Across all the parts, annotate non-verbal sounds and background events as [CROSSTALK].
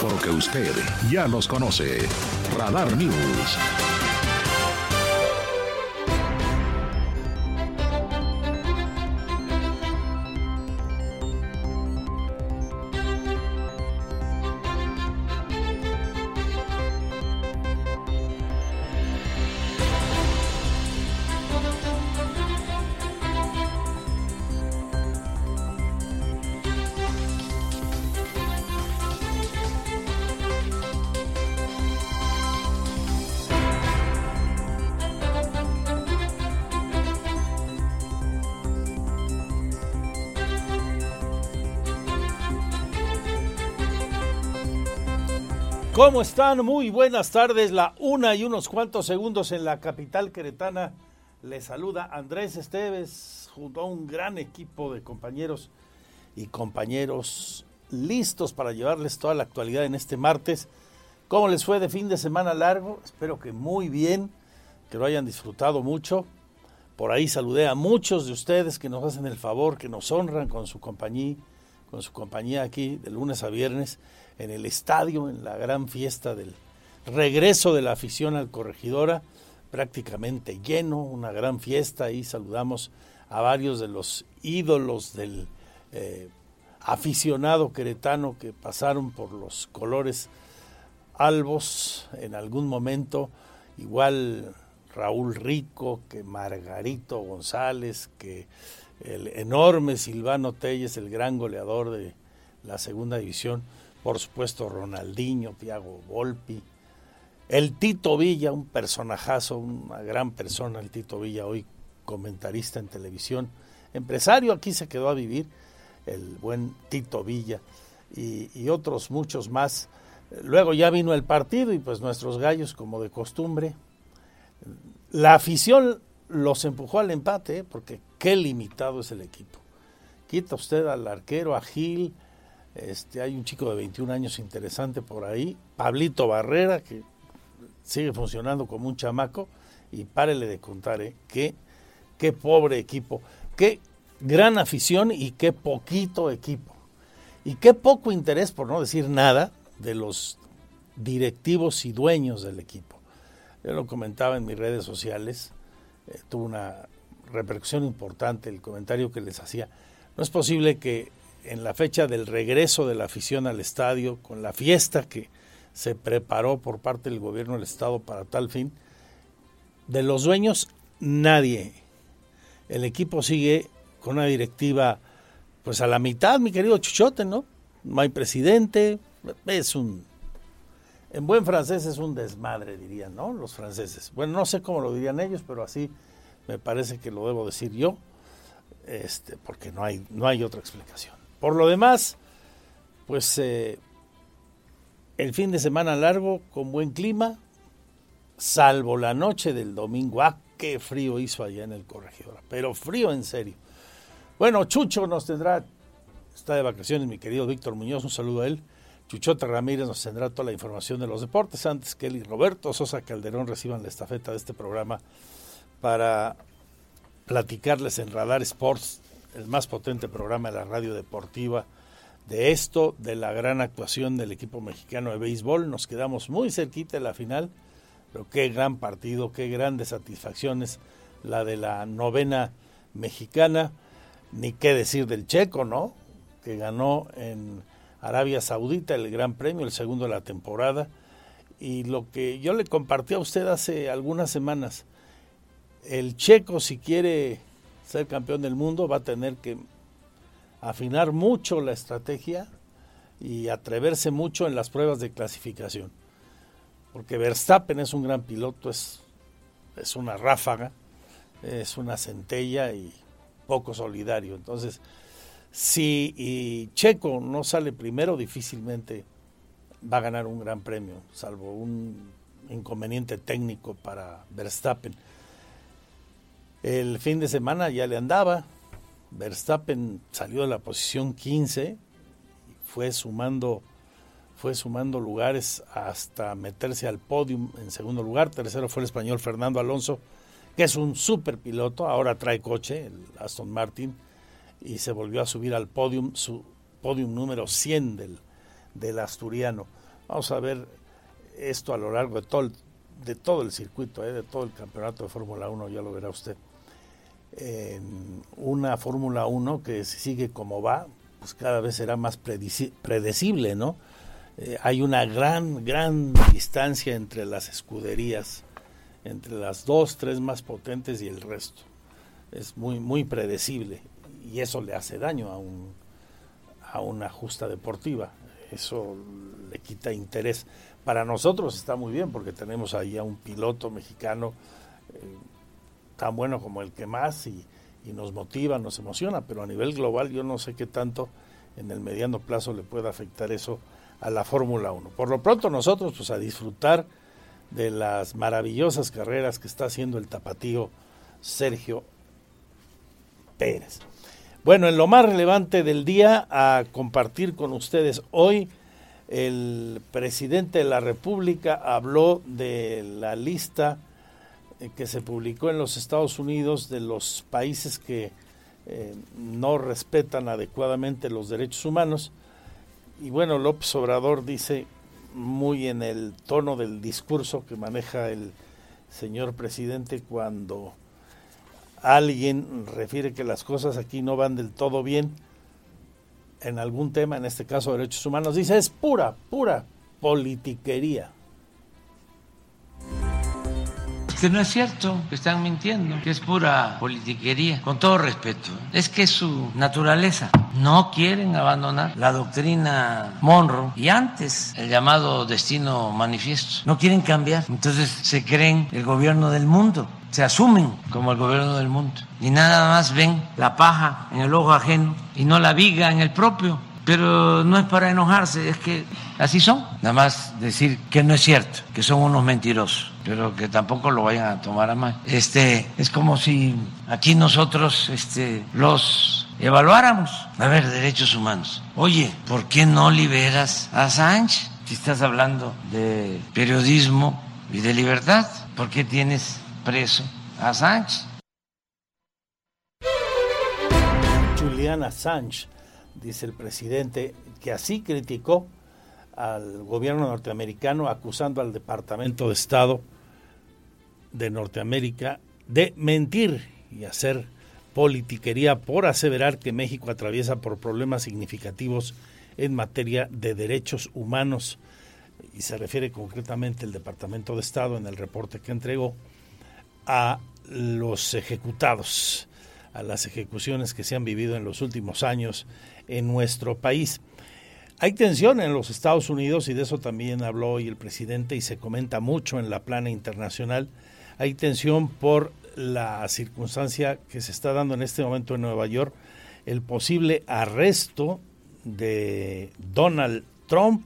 Porque usted ya los conoce. Radar News. ¿Cómo están? Muy buenas tardes. La una y unos cuantos segundos en la capital queretana. Les saluda Andrés Esteves junto a un gran equipo de compañeros y compañeros listos para llevarles toda la actualidad en este martes. ¿Cómo les fue de fin de semana largo? Espero que muy bien, que lo hayan disfrutado mucho. Por ahí saludé a muchos de ustedes que nos hacen el favor, que nos honran con su compañía, con su compañía aquí de lunes a viernes en el estadio, en la gran fiesta del regreso de la afición al Corregidora, prácticamente lleno, una gran fiesta y saludamos a varios de los ídolos del eh, aficionado queretano que pasaron por los colores albos en algún momento, igual Raúl Rico, que Margarito González, que el enorme Silvano Telles, el gran goleador de la segunda división, por supuesto Ronaldinho, Tiago Volpi, el Tito Villa, un personajazo, una gran persona, el Tito Villa, hoy comentarista en televisión, empresario, aquí se quedó a vivir, el buen Tito Villa, y, y otros muchos más. Luego ya vino el partido y pues nuestros gallos, como de costumbre, la afición los empujó al empate, ¿eh? porque qué limitado es el equipo. Quita usted al arquero, a Gil, este, hay un chico de 21 años interesante por ahí, Pablito Barrera, que sigue funcionando como un chamaco, y párele de contar, ¿eh? Qué, pobre equipo, qué gran afición y qué poquito equipo. Y qué poco interés, por no decir nada, de los directivos y dueños del equipo. Yo lo comentaba en mis redes sociales, eh, tuvo una repercusión importante el comentario que les hacía. No es posible que en la fecha del regreso de la afición al estadio, con la fiesta que se preparó por parte del gobierno del estado para tal fin, de los dueños nadie. El equipo sigue con una directiva pues a la mitad, mi querido Chuchote, ¿no? No hay presidente, es un en buen francés es un desmadre, dirían, ¿no? Los franceses. Bueno, no sé cómo lo dirían ellos, pero así me parece que lo debo decir yo, este, porque no hay, no hay otra explicación. Por lo demás, pues eh, el fin de semana largo con buen clima, salvo la noche del domingo. ¡Ah, qué frío hizo allá en el corregidor! Pero frío en serio. Bueno, Chucho nos tendrá, está de vacaciones mi querido Víctor Muñoz, un saludo a él. Chuchota Ramírez nos tendrá toda la información de los deportes antes que él y Roberto Sosa Calderón reciban la estafeta de este programa para platicarles en Radar Sports el más potente programa de la radio deportiva de esto, de la gran actuación del equipo mexicano de béisbol. Nos quedamos muy cerquita de la final, pero qué gran partido, qué grandes satisfacciones la de la novena mexicana, ni qué decir del checo, ¿no? Que ganó en Arabia Saudita el Gran Premio, el segundo de la temporada. Y lo que yo le compartí a usted hace algunas semanas, el checo si quiere ser campeón del mundo va a tener que afinar mucho la estrategia y atreverse mucho en las pruebas de clasificación. Porque Verstappen es un gran piloto, es, es una ráfaga, es una centella y poco solidario. Entonces, si Checo no sale primero, difícilmente va a ganar un gran premio, salvo un inconveniente técnico para Verstappen. El fin de semana ya le andaba, Verstappen salió de la posición 15, fue sumando, fue sumando lugares hasta meterse al podium en segundo lugar. Tercero fue el español Fernando Alonso, que es un super piloto, ahora trae coche, el Aston Martin, y se volvió a subir al podium, su podium número 100 del, del asturiano. Vamos a ver esto a lo largo de todo el, de todo el circuito, eh, de todo el campeonato de Fórmula 1, ya lo verá usted en una Fórmula 1 que si sigue como va, pues cada vez será más predecible, ¿no? Eh, hay una gran, gran distancia entre las escuderías, entre las dos, tres más potentes y el resto. Es muy, muy predecible y eso le hace daño a, un, a una justa deportiva. Eso le quita interés. Para nosotros está muy bien porque tenemos ahí a un piloto mexicano eh, tan bueno como el que más y, nos motiva, nos emociona, pero a nivel global yo no sé qué tanto en el mediano plazo le pueda afectar eso a la Fórmula 1. Por lo pronto nosotros pues a disfrutar de las maravillosas carreras que está haciendo el tapatío Sergio Pérez. Bueno, en lo más relevante del día a compartir con ustedes hoy, el presidente de la República habló de la lista que se publicó en los Estados Unidos de los países que eh, no respetan adecuadamente los derechos humanos. Y bueno, López Obrador dice muy en el tono del discurso que maneja el señor presidente cuando alguien refiere que las cosas aquí no van del todo bien en algún tema, en este caso derechos humanos, dice es pura, pura politiquería que no es cierto, que están mintiendo, que es pura politiquería, con todo respeto. Es que su naturaleza. No quieren abandonar la doctrina Monroe y antes el llamado destino manifiesto. No quieren cambiar. Entonces se creen el gobierno del mundo se asumen como el gobierno del mundo y nada más ven la paja en el ojo ajeno y no la viga en el propio. Pero no es para enojarse, es que así son. Nada más decir que no es cierto, que son unos mentirosos, pero que tampoco lo vayan a tomar a mal. Este, es como si aquí nosotros este, los evaluáramos. A ver, derechos humanos. Oye, ¿por qué no liberas a Sánchez? Si estás hablando de periodismo y de libertad, ¿por qué tienes preso a Sánchez? Juliana Assange dice el presidente, que así criticó al gobierno norteamericano acusando al Departamento de Estado de Norteamérica de mentir y hacer politiquería por aseverar que México atraviesa por problemas significativos en materia de derechos humanos. Y se refiere concretamente el Departamento de Estado en el reporte que entregó a los ejecutados, a las ejecuciones que se han vivido en los últimos años en nuestro país. Hay tensión en los Estados Unidos y de eso también habló hoy el presidente y se comenta mucho en la plana internacional. Hay tensión por la circunstancia que se está dando en este momento en Nueva York, el posible arresto de Donald Trump,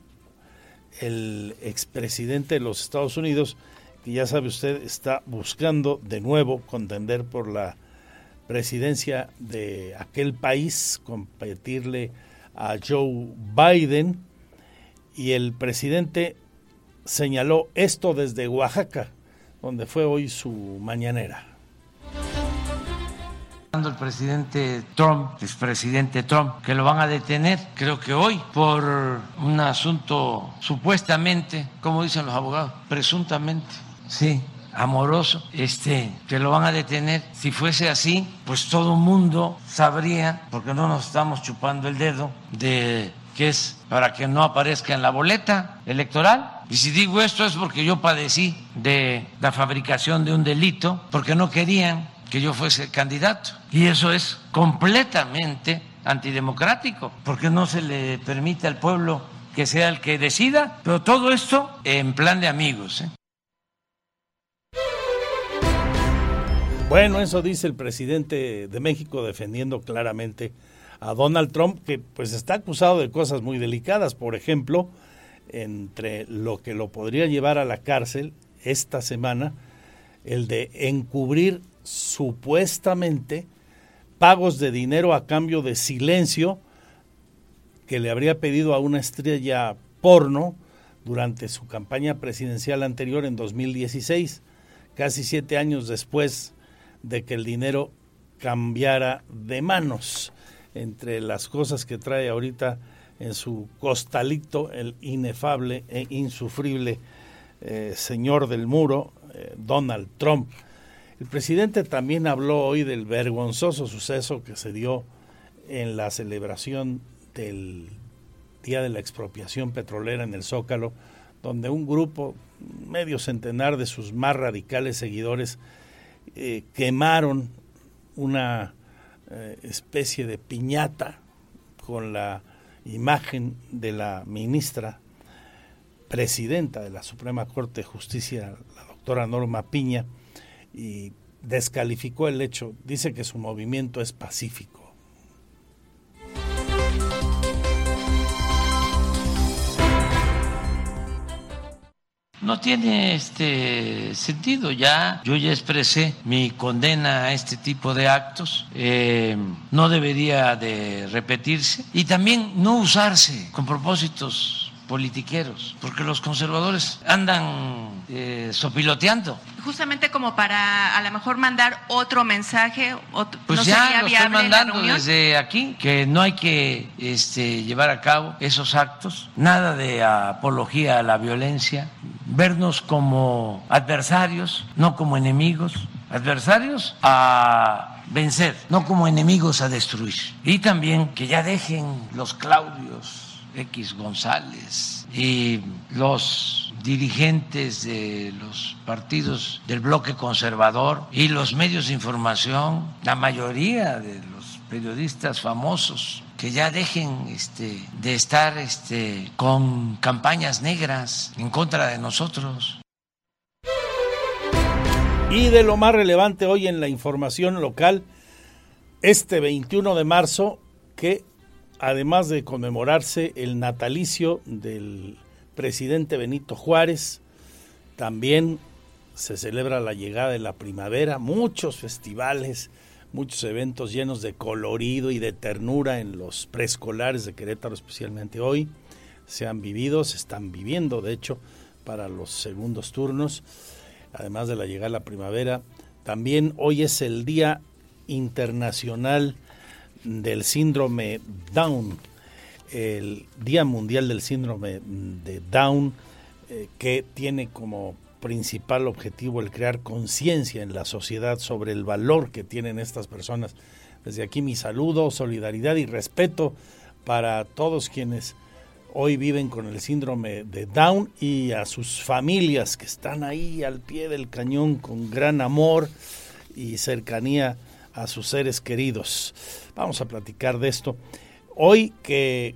el expresidente de los Estados Unidos, que ya sabe usted está buscando de nuevo contender por la presidencia de aquel país, competirle a Joe Biden, y el presidente señaló esto desde Oaxaca, donde fue hoy su mañanera. El presidente Trump, expresidente Trump, que lo van a detener, creo que hoy, por un asunto supuestamente, como dicen los abogados, presuntamente, sí, amoroso, este, que lo van a detener. Si fuese así, pues todo mundo sabría, porque no nos estamos chupando el dedo, de que es para que no aparezca en la boleta electoral. Y si digo esto es porque yo padecí de la fabricación de un delito, porque no querían que yo fuese candidato. Y eso es completamente antidemocrático, porque no se le permite al pueblo que sea el que decida, pero todo esto en plan de amigos. ¿eh? Bueno, eso dice el presidente de México defendiendo claramente a Donald Trump, que pues está acusado de cosas muy delicadas. Por ejemplo, entre lo que lo podría llevar a la cárcel esta semana, el de encubrir supuestamente pagos de dinero a cambio de silencio que le habría pedido a una estrella porno durante su campaña presidencial anterior en 2016, casi siete años después de que el dinero cambiara de manos. Entre las cosas que trae ahorita en su costalito el inefable e insufrible eh, señor del muro, eh, Donald Trump. El presidente también habló hoy del vergonzoso suceso que se dio en la celebración del Día de la Expropiación Petrolera en el Zócalo, donde un grupo, medio centenar de sus más radicales seguidores, eh, quemaron una eh, especie de piñata con la imagen de la ministra presidenta de la Suprema Corte de Justicia, la doctora Norma Piña, y descalificó el hecho, dice que su movimiento es pacífico. No tiene este sentido. Ya yo ya expresé mi condena a este tipo de actos. Eh, no debería de repetirse y también no usarse con propósitos politiqueros, porque los conservadores andan eh, sopiloteando. Justamente como para a lo mejor mandar otro mensaje, pues no ya lo estoy mandando desde aquí, que no hay que este, llevar a cabo esos actos, nada de apología a la violencia, vernos como adversarios, no como enemigos, adversarios a vencer, no como enemigos a destruir. Y también que ya dejen los Claudios X González y los dirigentes de los partidos del bloque conservador y los medios de información, la mayoría de los periodistas famosos que ya dejen este, de estar este, con campañas negras en contra de nosotros. Y de lo más relevante hoy en la información local, este 21 de marzo, que además de conmemorarse el natalicio del presidente Benito Juárez, también se celebra la llegada de la primavera, muchos festivales, muchos eventos llenos de colorido y de ternura en los preescolares de Querétaro, especialmente hoy. Se han vivido, se están viviendo, de hecho, para los segundos turnos, además de la llegada de la primavera. También hoy es el Día Internacional del síndrome Down, el Día Mundial del Síndrome de Down, eh, que tiene como principal objetivo el crear conciencia en la sociedad sobre el valor que tienen estas personas. Desde aquí mi saludo, solidaridad y respeto para todos quienes hoy viven con el síndrome de Down y a sus familias que están ahí al pie del cañón con gran amor y cercanía a sus seres queridos. Vamos a platicar de esto. Hoy que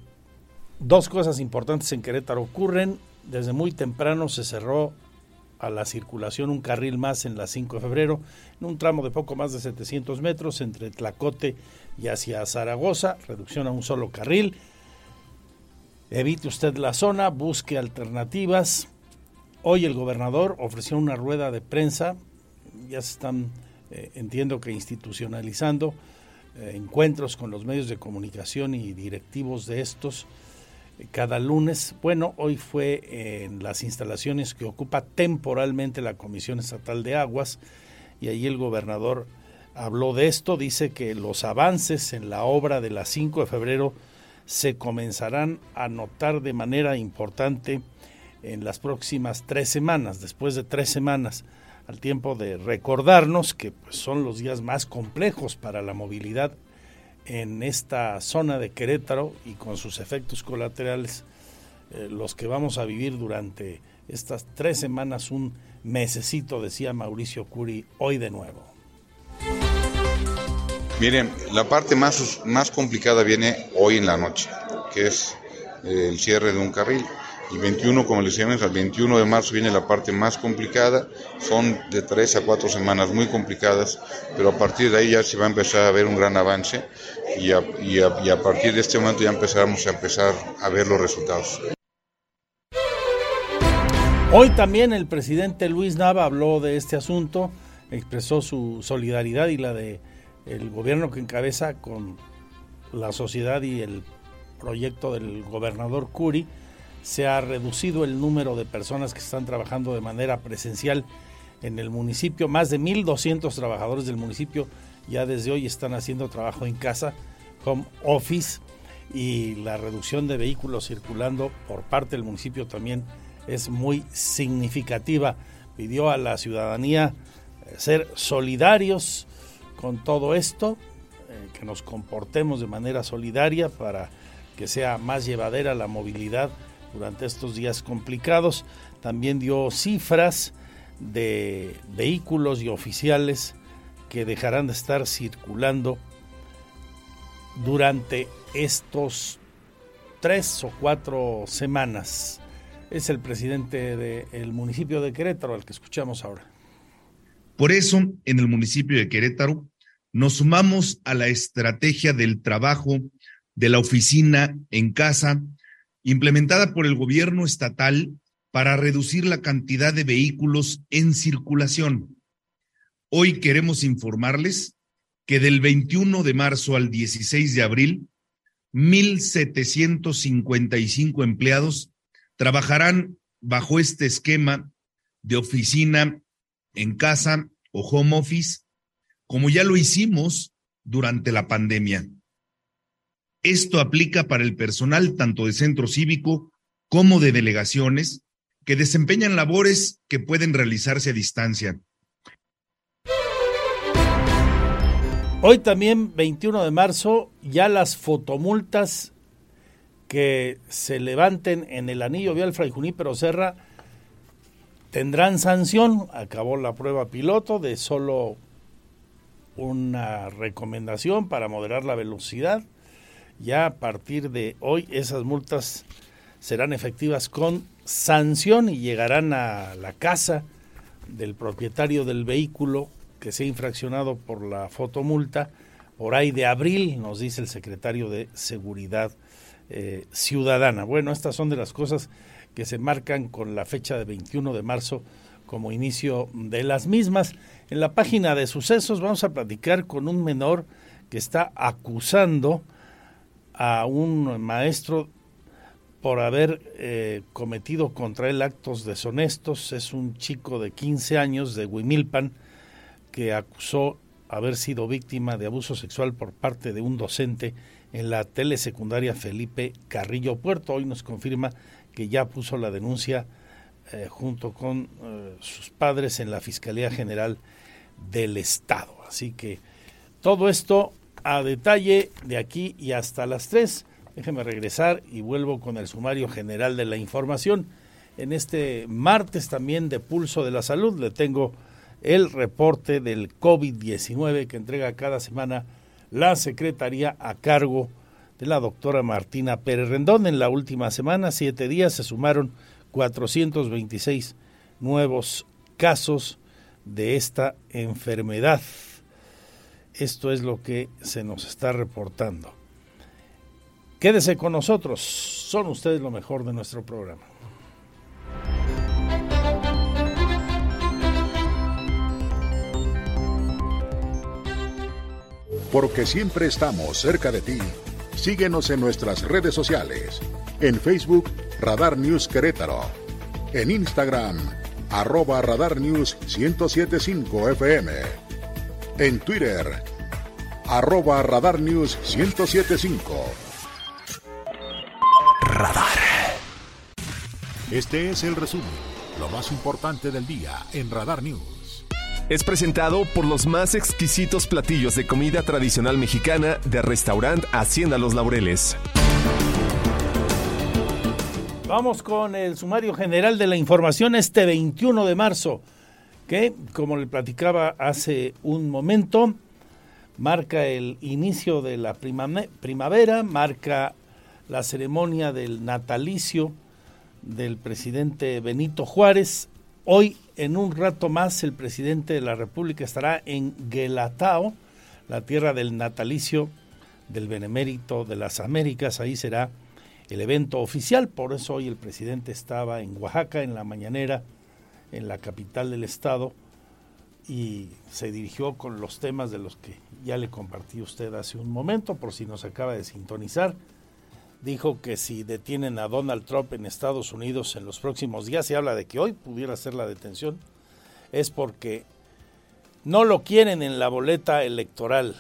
dos cosas importantes en Querétaro ocurren, desde muy temprano se cerró a la circulación un carril más en la 5 de febrero, en un tramo de poco más de 700 metros entre Tlacote y hacia Zaragoza, reducción a un solo carril. Evite usted la zona, busque alternativas. Hoy el gobernador ofreció una rueda de prensa, ya se están eh, entiendo que institucionalizando eh, encuentros con los medios de comunicación y directivos de estos eh, cada lunes. Bueno, hoy fue en las instalaciones que ocupa temporalmente la Comisión Estatal de Aguas y ahí el gobernador habló de esto, dice que los avances en la obra de la 5 de febrero se comenzarán a notar de manera importante en las próximas tres semanas, después de tres semanas al tiempo de recordarnos que pues, son los días más complejos para la movilidad en esta zona de Querétaro y con sus efectos colaterales, eh, los que vamos a vivir durante estas tres semanas, un mesecito, decía Mauricio Curi, hoy de nuevo. Miren, la parte más, más complicada viene hoy en la noche, que es el cierre de un carril. El 21, como les decíamos, el 21 de marzo viene la parte más complicada. Son de tres a cuatro semanas muy complicadas, pero a partir de ahí ya se va a empezar a ver un gran avance y a, partir de este momento ya empezamos a empezar a ver los resultados. Hoy también el presidente Luis Nava habló de este asunto, expresó su solidaridad y la de el gobierno que encabeza con la sociedad y el proyecto del gobernador Curi. Se ha reducido el número de personas que están trabajando de manera presencial en el municipio. Más de 1.200 trabajadores del municipio ya desde hoy están haciendo trabajo en casa, home office, y la reducción de vehículos circulando por parte del municipio también es muy significativa. Pidió a la ciudadanía eh, ser solidarios con todo esto, eh, que nos comportemos de manera solidaria para que sea más llevadera la movilidad durante estos días complicados. También dio cifras de vehículos y oficiales que dejarán de estar circulando durante estos tres o cuatro semanas es el presidente del municipio de Querétaro, al que escuchamos ahora. Por eso, en el municipio de Querétaro, nos sumamos a la estrategia del trabajo de la oficina en casa, implementada por el gobierno estatal para reducir la cantidad de vehículos en circulación. Hoy queremos informarles que del 21 de marzo al 16 de abril, 1.755 empleados trabajarán bajo este esquema de oficina en casa o home office, como ya lo hicimos durante la pandemia. Esto aplica para el personal tanto de centro cívico como de delegaciones que desempeñan labores que pueden realizarse a distancia. Hoy también, 21 de marzo, ya las fotomultas que se levanten en el anillo vial Fray Junípero Serra tendrán sanción. Acabó la prueba piloto de solo una recomendación para moderar la velocidad. Ya a partir de hoy esas multas serán efectivas con sanción y llegarán a la casa del propietario del vehículo que sea infraccionado por la fotomulta por ahí de abril, nos dice el secretario de Seguridad eh, ciudadana. Bueno, estas son de las cosas que se marcan con la fecha de 21 de marzo como inicio de las mismas. En la página de sucesos vamos a platicar con un menor que está acusando a un maestro por haber eh, cometido contra él actos deshonestos. Es un chico de 15 años de Huimilpan que acusó haber sido víctima de abuso sexual por parte de un docente en la telesecundaria Felipe Carrillo Puerto. Hoy nos confirma que ya puso la denuncia eh, junto con eh, sus padres en la Fiscalía General del Estado. Así que todo esto a detalle de aquí y hasta las 3. Déjeme regresar y vuelvo con el sumario general de la información. En este martes también de Pulso de la Salud le tengo el reporte del COVID-19 que entrega cada semana la Secretaría a cargo de la doctora Martina Pérez Rendón. En la última semana, siete días, se sumaron 426 nuevos casos de esta enfermedad. Esto es lo que se nos está reportando. Quédese con nosotros, son ustedes lo mejor de nuestro programa. porque siempre estamos cerca de ti. Síguenos en nuestras redes sociales. En Facebook, Radar News Querétaro. En Instagram, arroba Radar News 1075 FM. En Twitter, arroba Radar News 1075. Radar. Este es el resumen, lo más importante del día en Radar News es presentado por los más exquisitos platillos de comida tradicional mexicana de restaurante Hacienda Los Laureles. Vamos con el sumario general de la información este 21 de marzo, que, como le platicaba hace un momento, marca el inicio de la primavera, marca la ceremonia del natalicio del presidente Benito Juárez Hoy, en un rato más, el presidente de la República estará en Guelatao, la tierra del natalicio del Benemérito de las Américas. Ahí será el evento oficial. Por eso hoy el presidente estaba en Oaxaca, en la mañanera, en la capital del estado, y se dirigió con los temas de los que ya le compartí usted hace un momento, por si nos acaba de sintonizar. Dijo que si detienen a Donald Trump en Estados Unidos en los próximos días, se habla de que hoy pudiera ser la detención, es porque no lo quieren en la boleta electoral.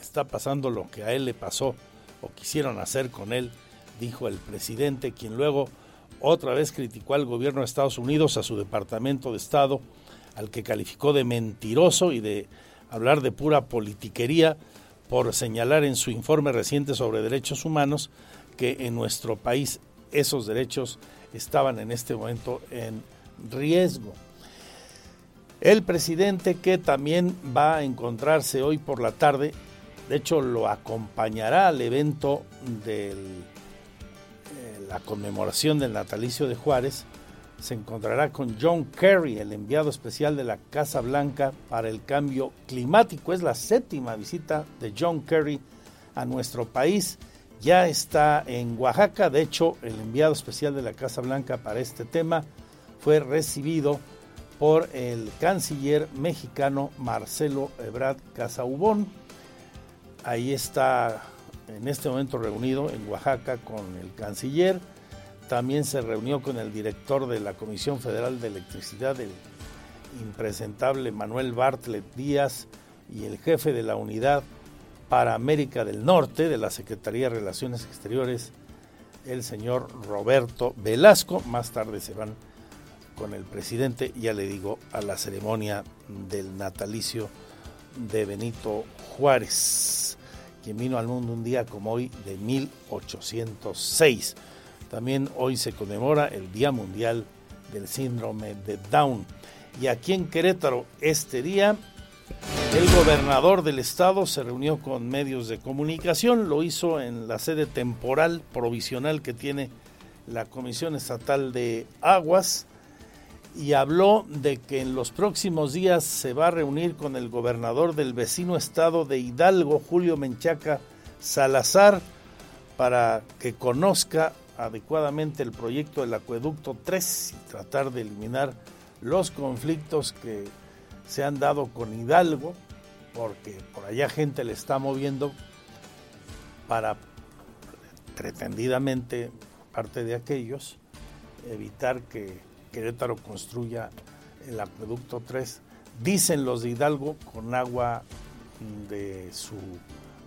Está pasando lo que a él le pasó o quisieron hacer con él, dijo el presidente, quien luego otra vez criticó al gobierno de Estados Unidos, a su Departamento de Estado, al que calificó de mentiroso y de hablar de pura politiquería por señalar en su informe reciente sobre derechos humanos que en nuestro país esos derechos estaban en este momento en riesgo. El presidente que también va a encontrarse hoy por la tarde, de hecho lo acompañará al evento de eh, la conmemoración del natalicio de Juárez, se encontrará con John Kerry, el enviado especial de la Casa Blanca para el cambio climático. Es la séptima visita de John Kerry a nuestro país. Ya está en Oaxaca, de hecho el enviado especial de la Casa Blanca para este tema fue recibido por el canciller mexicano Marcelo Ebrard Casaubón. Ahí está en este momento reunido en Oaxaca con el canciller también se reunió con el director de la Comisión Federal de Electricidad, el impresentable Manuel Bartlett Díaz, y el jefe de la Unidad para América del Norte de la Secretaría de Relaciones Exteriores, el señor Roberto Velasco. Más tarde se van con el presidente, ya le digo, a la ceremonia del natalicio de Benito Juárez, quien vino al mundo un día como hoy de 1806. También hoy se conmemora el Día Mundial del Síndrome de Down. Y aquí en Querétaro, este día, el gobernador del estado se reunió con medios de comunicación, lo hizo en la sede temporal provisional que tiene la Comisión Estatal de Aguas y habló de que en los próximos días se va a reunir con el gobernador del vecino estado de Hidalgo, Julio Menchaca Salazar, para que conozca adecuadamente el proyecto del acueducto 3 y tratar de eliminar los conflictos que se han dado con Hidalgo, porque por allá gente le está moviendo para pretendidamente, parte de aquellos, evitar que Querétaro construya el acueducto 3, dicen los de Hidalgo, con agua de su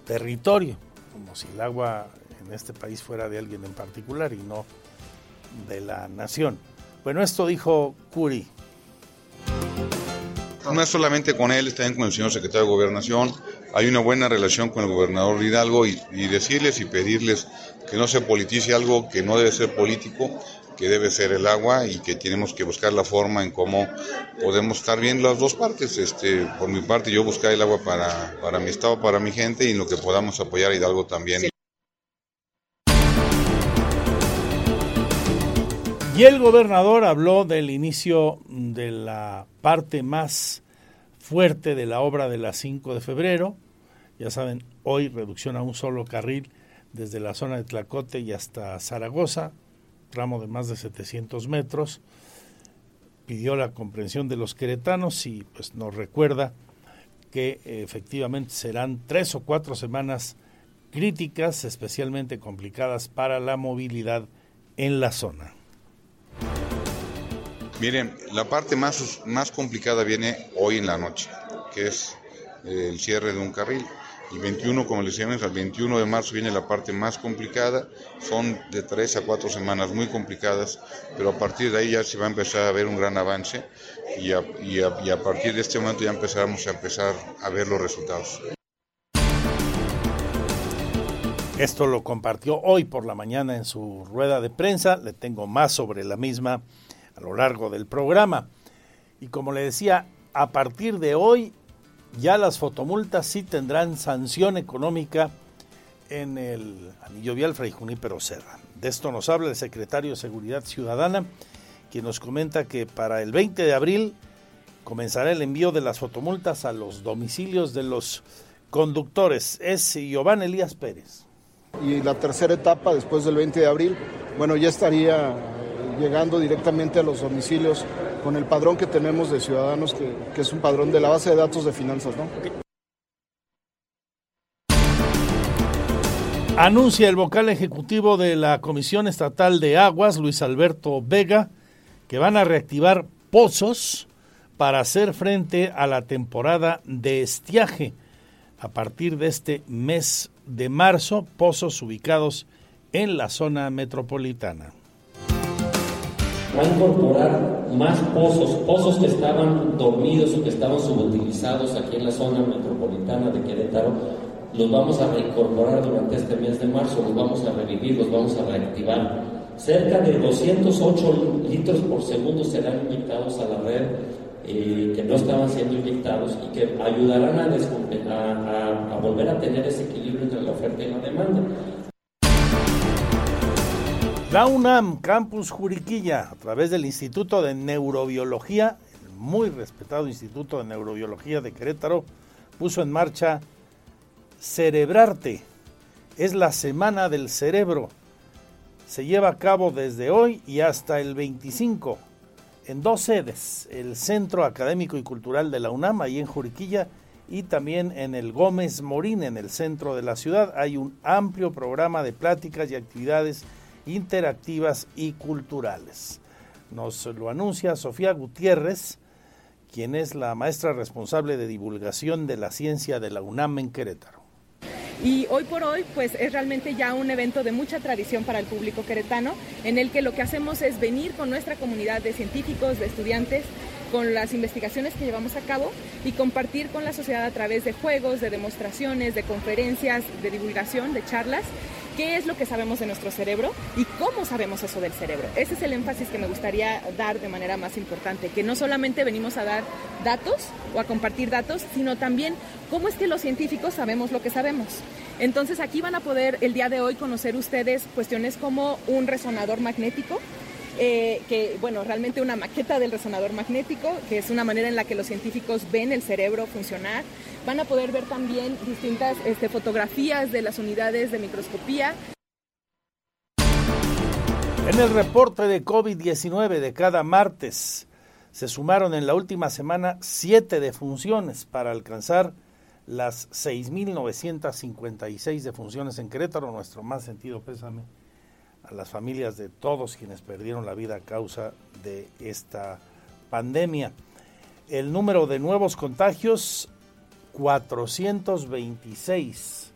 territorio, como si el agua en este país fuera de alguien en particular y no de la nación. Bueno, esto dijo Curi. No es solamente con él, también con el señor secretario de Gobernación. Hay una buena relación con el gobernador Hidalgo y, y decirles y pedirles que no se politice algo que no debe ser político, que debe ser el agua y que tenemos que buscar la forma en cómo podemos estar bien las dos partes. Este, por mi parte, yo buscar el agua para, para mi estado, para mi gente y lo que podamos apoyar a Hidalgo también. Y el gobernador habló del inicio de la parte más fuerte de la obra de la 5 de febrero. Ya saben, hoy reducción a un solo carril desde la zona de Tlacote y hasta Zaragoza, tramo de más de 700 metros. Pidió la comprensión de los queretanos y pues nos recuerda que efectivamente serán tres o cuatro semanas críticas, especialmente complicadas para la movilidad en la zona. Miren, la parte más, más complicada viene hoy en la noche, que es el cierre de un carril. El 21, como les decíamos, el 21 de marzo viene la parte más complicada. Son de tres a cuatro semanas muy complicadas, pero a partir de ahí ya se va a empezar a ver un gran avance y a, y a, y a partir de este momento ya empezamos a empezar a ver los resultados. Esto lo compartió hoy por la mañana en su rueda de prensa. Le tengo más sobre la misma a lo largo del programa. Y como le decía, a partir de hoy ya las fotomultas sí tendrán sanción económica en el anillo vial Fray Junípero Serra. De esto nos habla el secretario de Seguridad Ciudadana, quien nos comenta que para el 20 de abril comenzará el envío de las fotomultas a los domicilios de los conductores. Es Giovanni Elías Pérez. Y la tercera etapa, después del 20 de abril, bueno, ya estaría llegando directamente a los domicilios con el padrón que tenemos de ciudadanos, que, es un padrón de la base de datos de finanzas, ¿no? Anuncia el vocal ejecutivo de la Comisión Estatal de Aguas, Luis Alberto Vega, que van a reactivar pozos para hacer frente a la temporada de estiaje. A partir de este mes de marzo, pozos ubicados en la zona metropolitana. Va a incorporar más pozos, pozos que estaban dormidos o que estaban subutilizados aquí en la zona metropolitana de Querétaro los vamos a reincorporar durante este mes de marzo, los vamos a revivir, los vamos a reactivar. Cerca de 208 litros por segundo serán inyectados a la red eh, que no estaban siendo inyectados y que ayudarán a, a volver a tener ese equilibrio entre la oferta y la demanda. La UNAM Campus Juriquilla, a través del Instituto de Neurobiología, el muy respetado Instituto de Neurobiología de Querétaro, puso en marcha Cerebrarte. Es la Semana del Cerebro. Se lleva a cabo desde hoy y hasta el 25 en dos sedes, el Centro Académico y Cultural de la UNAM, ahí en Juriquilla, y también en el Gómez Morín, en el centro de la ciudad. Hay un amplio programa de pláticas y actividades interactivas y culturales. Nos lo anuncia Sofía Gutiérrez, quien es la maestra responsable de divulgación de la ciencia de la UNAM en Querétaro. Y hoy por hoy, pues es realmente ya un evento de mucha tradición para el público queretano, en el que lo que hacemos es venir con nuestra comunidad de científicos, de estudiantes, con las investigaciones que llevamos a cabo y compartir con la sociedad a través de juegos, de demostraciones, de conferencias, de divulgación, de charlas qué es lo que sabemos de nuestro cerebro y cómo sabemos eso del cerebro. Ese es el énfasis que me gustaría dar de manera más importante, que no solamente venimos a dar datos o a compartir datos, sino también cómo es que los científicos sabemos lo que sabemos. Entonces aquí van a poder el día de hoy conocer ustedes cuestiones como un resonador magnético, eh, que, bueno, realmente una maqueta del resonador magnético, que es una manera en la que los científicos ven el cerebro funcionar. Van a poder ver también distintas este, fotografías de las unidades de microscopía. En el reporte de COVID-19 de cada martes se sumaron en la última semana siete defunciones para alcanzar las 6.956 defunciones en Querétaro, nuestro más sentido pésame a las familias de todos quienes perdieron la vida a causa de esta pandemia. El número de nuevos contagios, 426.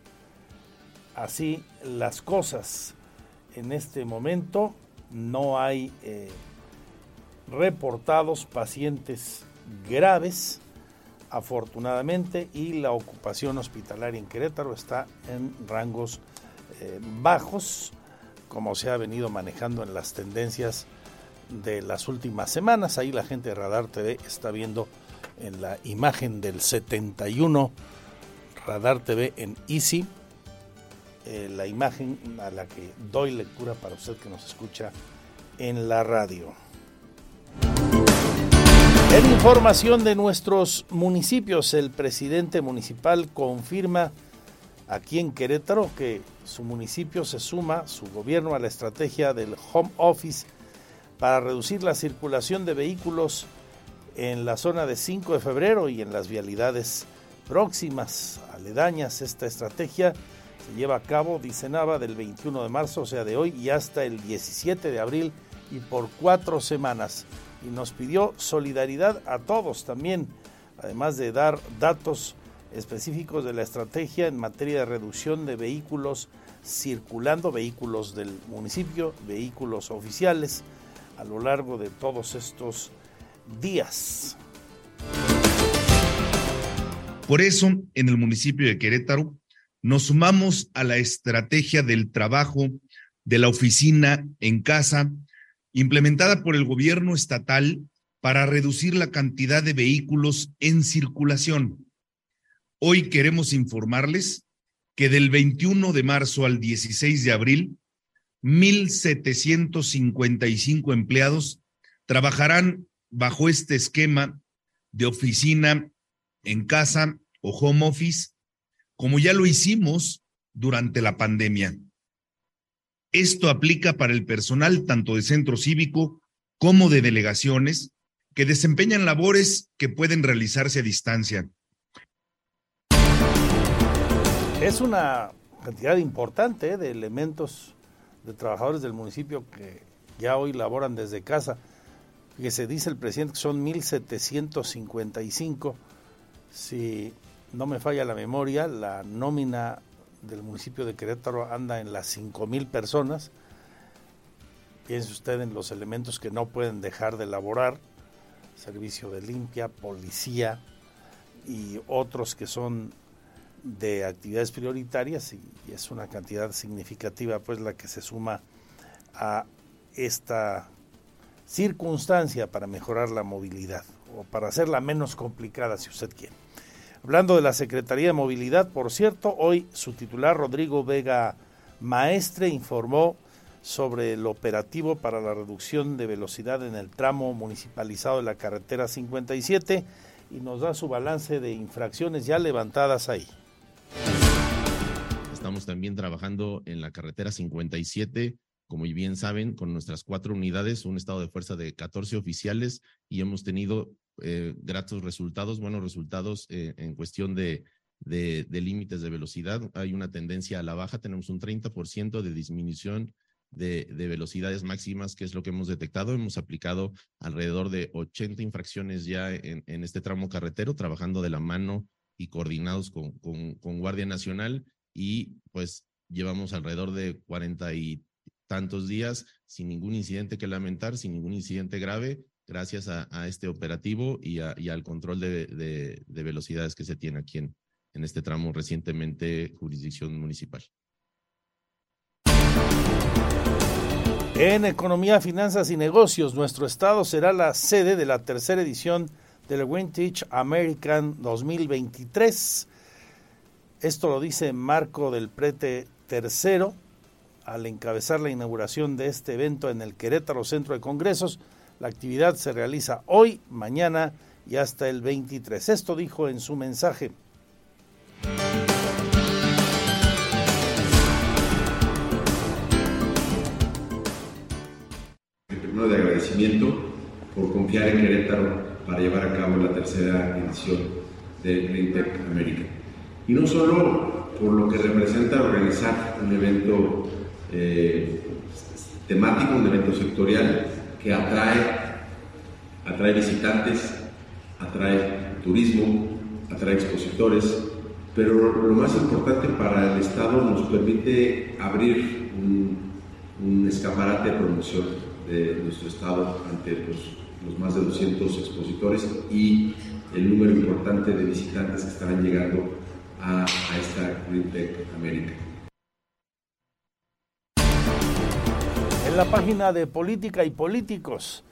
Así las cosas. En este momento no hay eh, reportados pacientes graves, afortunadamente, y la ocupación hospitalaria en Querétaro está en rangos eh, bajos como se ha venido manejando en las tendencias de las últimas semanas. Ahí la gente de Radar TV está viendo en la imagen del 71 Radar TV en Easy, eh, la imagen a la que doy lectura para usted que nos escucha en la radio. En información de nuestros municipios, el presidente municipal confirma aquí en Querétaro que su municipio se suma, su gobierno, a la estrategia del Home Office para reducir la circulación de vehículos en la zona de 5 de febrero y en las vialidades próximas, aledañas. Esta estrategia se lleva a cabo, dice Nava, del 21 de marzo, o sea, de hoy, y hasta el 17 de abril y por cuatro semanas. Y nos pidió solidaridad a todos también, además de dar datos específicos de la estrategia en materia de reducción de vehículos circulando, vehículos del municipio, vehículos oficiales, a lo largo de todos estos días. Por eso, en el municipio de Querétaro, nos sumamos a la estrategia del trabajo de la oficina en casa, implementada por el gobierno estatal para reducir la cantidad de vehículos en circulación. Hoy queremos informarles que del 21 de marzo al 16 de abril, 1.755 empleados trabajarán bajo este esquema de oficina en casa o home office, como ya lo hicimos durante la pandemia. Esto aplica para el personal tanto de centro cívico como de delegaciones que desempeñan labores que pueden realizarse a distancia. Es una cantidad importante ¿eh? de elementos de trabajadores del municipio que ya hoy laboran desde casa. Que se dice el presidente que son 1.755. Si no me falla la memoria, la nómina del municipio de Querétaro anda en las 5.000 personas. Piense usted en los elementos que no pueden dejar de laborar, servicio de limpia, policía y otros que son de actividades prioritarias y, es una cantidad significativa pues la que se suma a esta circunstancia para mejorar la movilidad o para hacerla menos complicada si usted quiere. Hablando de la Secretaría de Movilidad, por cierto, hoy su titular Rodrigo Vega Maestre informó sobre el operativo para la reducción de velocidad en el tramo municipalizado de la carretera 57 y nos da su balance de infracciones ya levantadas ahí. Estamos también trabajando en la carretera 57, como bien saben, con nuestras cuatro unidades, un estado de fuerza de 14 oficiales y hemos tenido eh, gratos resultados, buenos resultados eh, en cuestión de, de, límites de velocidad. Hay una tendencia a la baja, tenemos un 30% de disminución de, de, velocidades máximas, que es lo que hemos detectado. Hemos aplicado alrededor de 80 infracciones ya en, en este tramo carretero, trabajando de la mano y coordinados con, con, Guardia Nacional y pues llevamos alrededor de cuarenta y tantos días sin ningún incidente que lamentar, sin ningún incidente grave, gracias a, este operativo y, al control de, velocidades que se tiene aquí en, en este tramo recientemente jurisdicción municipal. En Economía, Finanzas y Negocios, nuestro estado será la sede de la tercera edición del Vintage American 2023. Esto lo dice Marco del Prete III al encabezar la inauguración de este evento en el Querétaro Centro de Congresos. La actividad se realiza hoy, mañana y hasta el 23. Esto dijo en su mensaje. Primero de agradecimiento por confiar en Querétaro para llevar a cabo la tercera edición de Green Tech América y no solo por lo que representa organizar un evento eh, temático, un evento sectorial que atrae, atrae visitantes, atrae turismo, atrae expositores, pero lo más importante para el Estado nos permite abrir un, escaparate de promoción de nuestro Estado ante los, los más de 200 expositores y el número importante de visitantes que estarán llegando a, esta Green Tech América. En la página de Política y Políticos,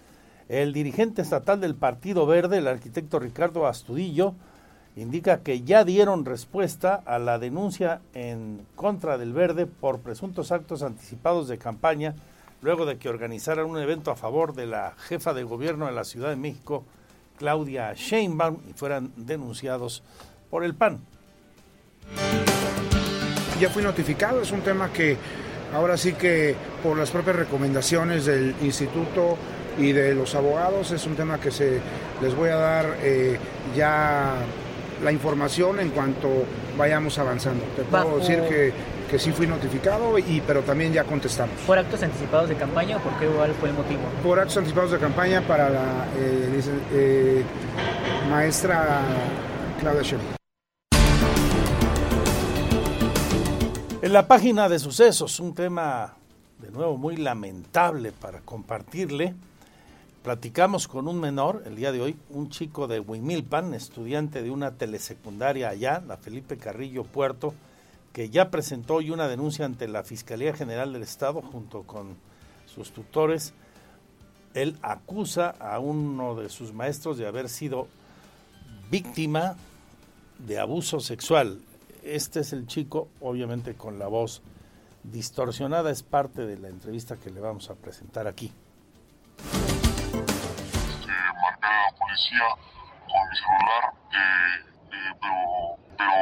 el dirigente estatal del Partido Verde, el arquitecto Ricardo Astudillo, indica que ya dieron respuesta a la denuncia en contra del Verde por presuntos actos anticipados de campaña luego de que organizaran un evento a favor de la jefa de gobierno de la Ciudad de México, Claudia Sheinbaum, y fueran denunciados por el PAN. Ya fui notificado, es un tema que ahora sí que por las propias recomendaciones del instituto y de los abogados es un tema que se les voy a dar eh, ya la información en cuanto vayamos avanzando. Te puedo decir que, que, sí fui notificado, y, pero también ya contestamos. ¿Por actos anticipados de campaña o por qué igual fue el motivo? Por actos anticipados de campaña para la eh, eh, maestra Claudia Sheinbaum. En la página de sucesos, un tema de nuevo muy lamentable para compartirle. Platicamos con un menor el día de hoy, un chico de Huimilpan, estudiante de una telesecundaria allá, la Felipe Carrillo Puerto, que ya presentó hoy una denuncia ante la Fiscalía General del Estado junto con sus tutores. Él acusa a uno de sus maestros de haber sido víctima de abuso sexual este es el chico, obviamente con la voz distorsionada, es parte de la entrevista que le vamos a presentar aquí. Este, mandé a la policía con mi celular, eh, eh, pero, pero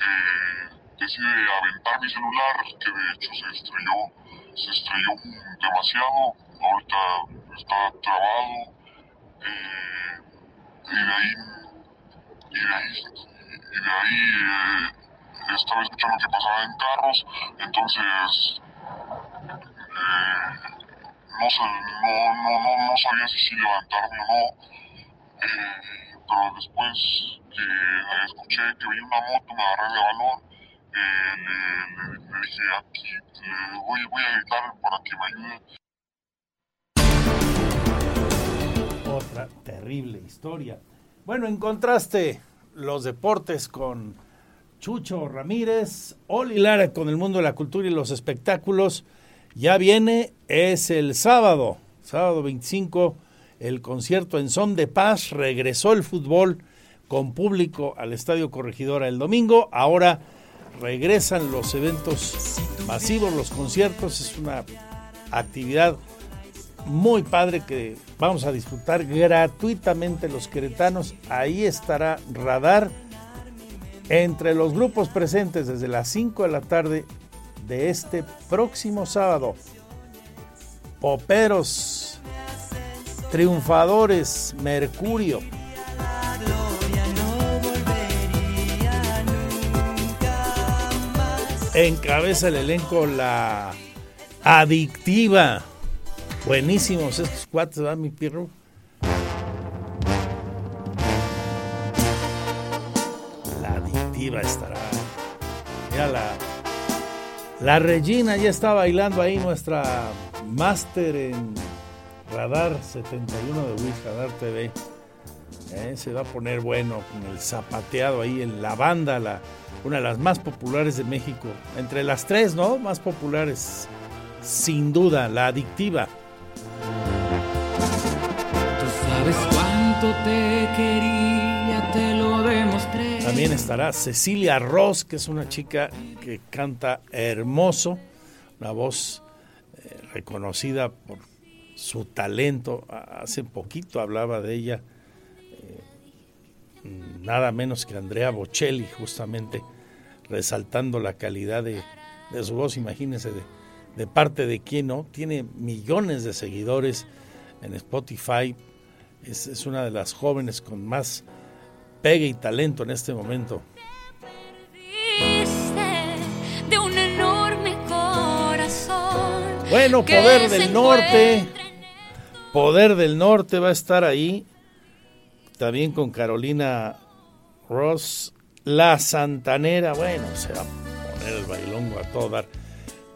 eh, decide aventar mi celular, que de hecho se estrelló, se estrelló demasiado, ahorita está trabado, eh, y de ahí, y de ahí, y de ahí eh, estaba escuchando que pasaba en carros, entonces eh, no, no, no, no, no sabía si, si levantarme o no, eh, pero después que escuché que vi una moto, me agarré de balón, eh, le, dije aquí, le voy, voy a gritar para que me ayude. Otra terrible historia. Bueno, en contraste, los deportes con Chucho Ramírez, Oli Lara con el mundo de la cultura y los espectáculos. Ya viene, es el sábado, sábado 25, el concierto en Son de Paz. Regresó el fútbol con público al Estadio Corregidora el domingo. Ahora regresan los eventos masivos, los conciertos. Es una actividad muy padre que vamos a disfrutar gratuitamente los queretanos. Ahí estará Radar entre los grupos presentes desde las 5 de la tarde de este próximo sábado. Poperos, Triunfadores, Mercurio. Encabeza el elenco la adictiva. Buenísimos estos cuates, ¿verdad, mi pirro? La adictiva estará. Ya la, la Regina ya está bailando ahí, nuestra máster en Radar 71 de Wish Radar TV. Eh, se va a poner bueno con el zapateado ahí en la banda, la, una de las más populares de México. Entre las tres, ¿no? Más populares. Sin duda, la adictiva. Tú sabes cuánto te quería, te lo demostré. También estará Cecilia Ross, que es una chica que canta hermoso, una voz eh, reconocida por su talento. Hace poquito hablaba de ella eh, nada menos que Andrea Bocelli, justamente resaltando la calidad de, de su voz, imagínense, de, de, parte de quién no, tiene millones de seguidores en Spotify, es, es una de las jóvenes con más pegue y talento en este momento. Bueno, Poder del Norte, Poder del Norte va a estar ahí, también con Carolina Ross, La Santanera, bueno, se va a poner el bailongo a todo dar.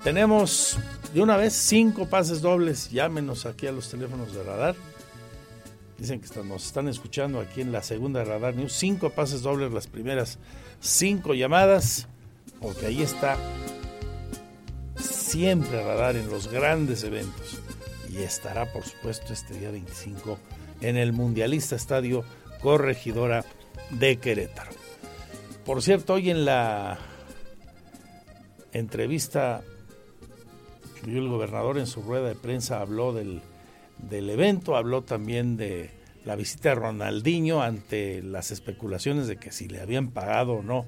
Tenemos de una vez cinco pases dobles, llámenos aquí a los teléfonos de radar. Dicen que nos están escuchando aquí en la segunda Radar News. Cinco pases dobles, las primeras cinco llamadas, porque ahí está siempre Radar en los grandes eventos. Y estará, por supuesto, este día 25 en el Mundialista Estadio Corregidora de Querétaro. Por cierto, hoy en la entrevista, el gobernador en su rueda de prensa habló del, del evento, habló también de la visita de Ronaldinho ante las especulaciones de que si le habían pagado o no,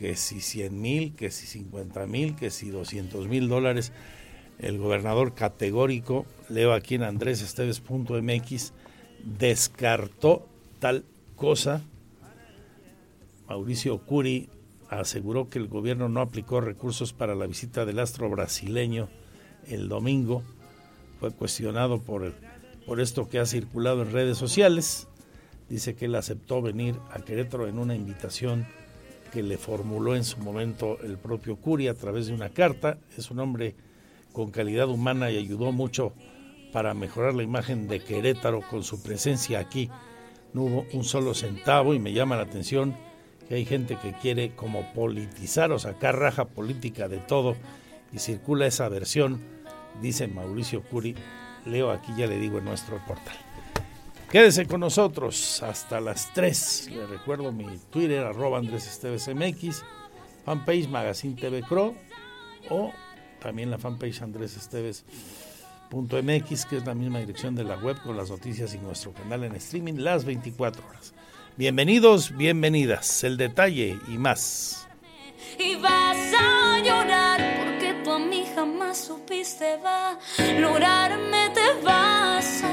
que si 100 mil, que si 50 mil, que si 200 mil dólares. El gobernador categórico, leo aquí en andresesteves.mx, descartó tal cosa. Mauricio Curi aseguró que el gobierno no aplicó recursos para la visita del astro brasileño el domingo. Fue cuestionado por, el, por esto que ha circulado en redes sociales. Dice que él aceptó venir a Querétaro en una invitación que le formuló en su momento el propio Curi a través de una carta. Es un hombre con calidad humana y ayudó mucho para mejorar la imagen de Querétaro con su presencia aquí. No hubo un solo centavo y me llama la atención que hay gente que quiere como politizar o sacar raja política de todo y circula esa versión, dice Mauricio Curi. Leo aquí, ya le digo, en nuestro portal. Quédese con nosotros hasta las 3. Le recuerdo mi Twitter, arroba Andrés MX, fanpage Magazine TV Cro o también la fanpage Andrés Esteves .mx, que es la misma dirección de la web con las noticias y nuestro canal en streaming las 24 horas. Bienvenidos, bienvenidas, el detalle y más. y vas a llorar porque tú a mí jamás supiste valorarme, te vas a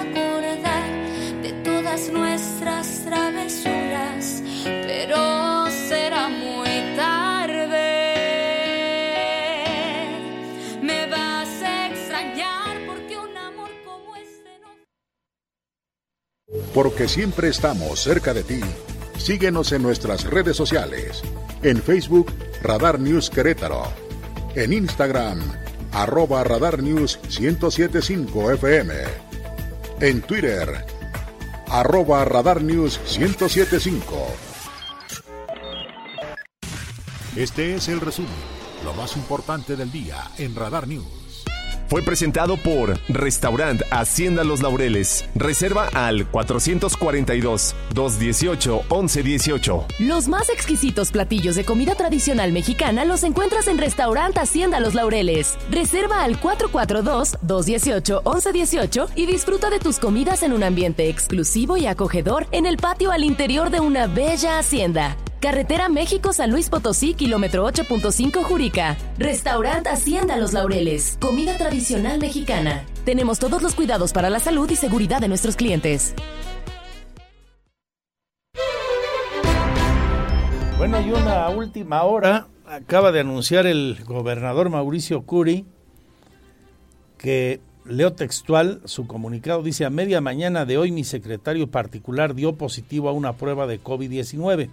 Porque siempre estamos cerca de ti. Síguenos en nuestras redes sociales. En Facebook, Radar News Querétaro. En Instagram, arroba Radar News 1075 FM. En Twitter, arroba Radar News 1075. Este es el resumen, lo más importante del día en Radar News. Fue presentado por Restaurant Hacienda Los Laureles. Reserva al 442-218-1118. Los más exquisitos platillos de comida tradicional mexicana los encuentras en Restaurant Hacienda Los Laureles. Reserva al 442-218-1118 y disfruta de tus comidas en un ambiente exclusivo y acogedor en el patio al interior de una bella hacienda. Carretera México-San Luis Potosí, kilómetro 8.5 Jurica. Restaurant Hacienda Los Laureles. Comida tradicional mexicana. Tenemos todos los cuidados para la salud y seguridad de nuestros clientes. Bueno, y una última hora acaba de anunciar el gobernador Mauricio Curi que leo textual su comunicado dice a media mañana de hoy mi secretario particular dio positivo a una prueba de COVID-19.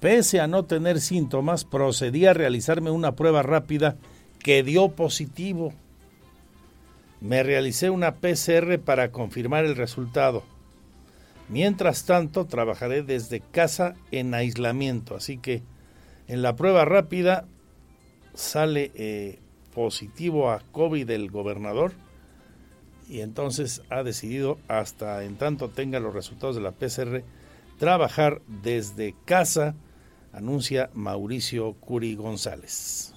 Pese a no tener síntomas, procedí a realizarme una prueba rápida que dio positivo. Me realicé una PCR para confirmar el resultado. Mientras tanto, trabajaré desde casa en aislamiento. Así que en la prueba rápida sale eh, positivo a COVID el gobernador y entonces ha decidido, hasta en tanto tenga los resultados de la PCR, trabajar desde casa, anuncia Mauricio Curi González.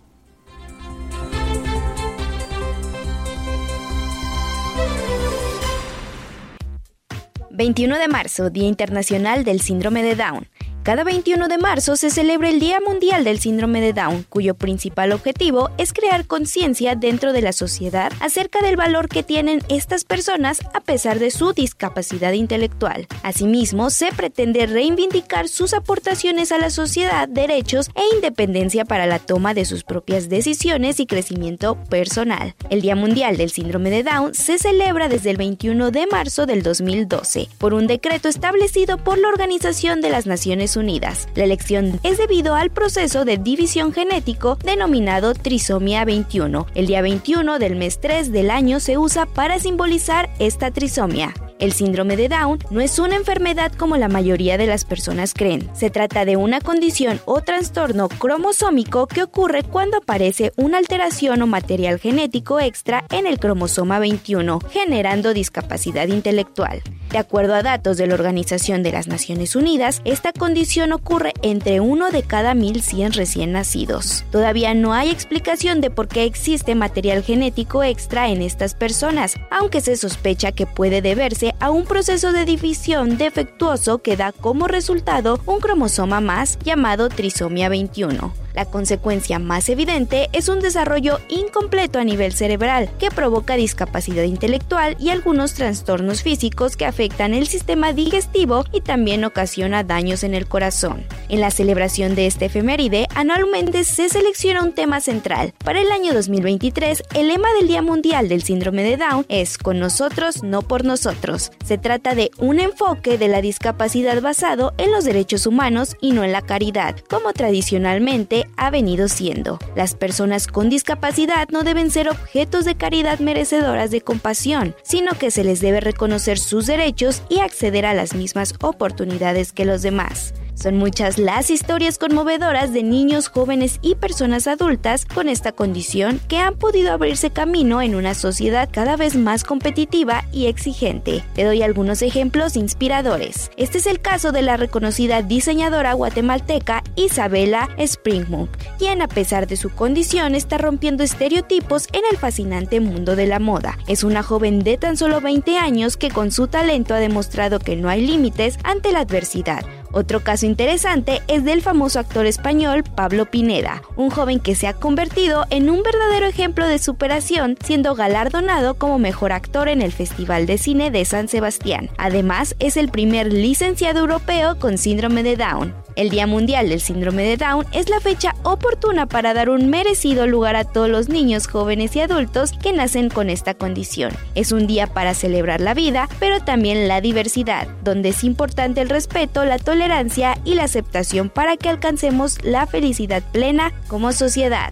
21 de marzo, Día Internacional del Síndrome de Down. Cada 21 de marzo se celebra el Día Mundial del Síndrome de Down, cuyo principal objetivo es crear conciencia dentro de la sociedad acerca del valor que tienen estas personas a pesar de su discapacidad intelectual. Asimismo, se pretende reivindicar sus aportaciones a la sociedad, derechos e independencia para la toma de sus propias decisiones y crecimiento personal. El Día Mundial del Síndrome de Down se celebra desde el 21 de marzo del 2012 por un decreto establecido por la Organización de las Naciones Unidas. La elección es debido al proceso de división genético denominado trisomía 21. El día 21 del mes 3 del año se usa para simbolizar esta trisomia. El síndrome de Down no es una enfermedad como la mayoría de las personas creen. Se trata de una condición o trastorno cromosómico que ocurre cuando aparece una alteración o material genético extra en el cromosoma 21, generando discapacidad intelectual. De acuerdo a datos de la Organización de las Naciones Unidas, esta condición ocurre entre uno de cada 1100 recién nacidos. Todavía no hay explicación de por qué existe material genético extra en estas personas, aunque se sospecha que puede deberse a un proceso de división defectuoso que da como resultado un cromosoma más llamado trisomía 21. La consecuencia más evidente es un desarrollo incompleto a nivel cerebral que provoca discapacidad intelectual y algunos trastornos físicos que afectan el sistema digestivo y también ocasiona daños en el corazón. En la celebración de este efeméride, anualmente se selecciona un tema central. Para el año 2023, el lema del Día Mundial del Síndrome de Down es Con nosotros, no por nosotros. Se trata de un enfoque de la discapacidad basado en los derechos humanos y no en la caridad, como tradicionalmente ha venido siendo. Las personas con discapacidad no deben ser objetos de caridad merecedoras de compasión, sino que se les debe reconocer sus derechos y acceder a las mismas oportunidades que los demás. Son muchas las historias conmovedoras de niños, jóvenes y personas adultas con esta condición que han podido abrirse camino en una sociedad cada vez más competitiva y exigente. Te doy algunos ejemplos inspiradores. Este es el caso de la reconocida diseñadora guatemalteca Isabela Springmuth, quien a pesar de su condición está rompiendo estereotipos en el fascinante mundo de la moda. Es una joven de tan solo 20 años que con su talento ha demostrado que no hay límites ante la adversidad Otro caso interesante es del famoso actor español Pablo Pineda, un joven que se ha convertido en un verdadero ejemplo de superación, siendo galardonado como mejor actor en el Festival de Cine de San Sebastián. Además, es el primer licenciado europeo con síndrome de Down. El Día Mundial del Síndrome de Down es la fecha oportuna para dar un merecido lugar a todos los niños, jóvenes y adultos que nacen con esta condición. Es un día para celebrar la vida, pero también la diversidad, donde es importante el respeto, la tolerancia y la aceptación para que alcancemos la felicidad plena como sociedad.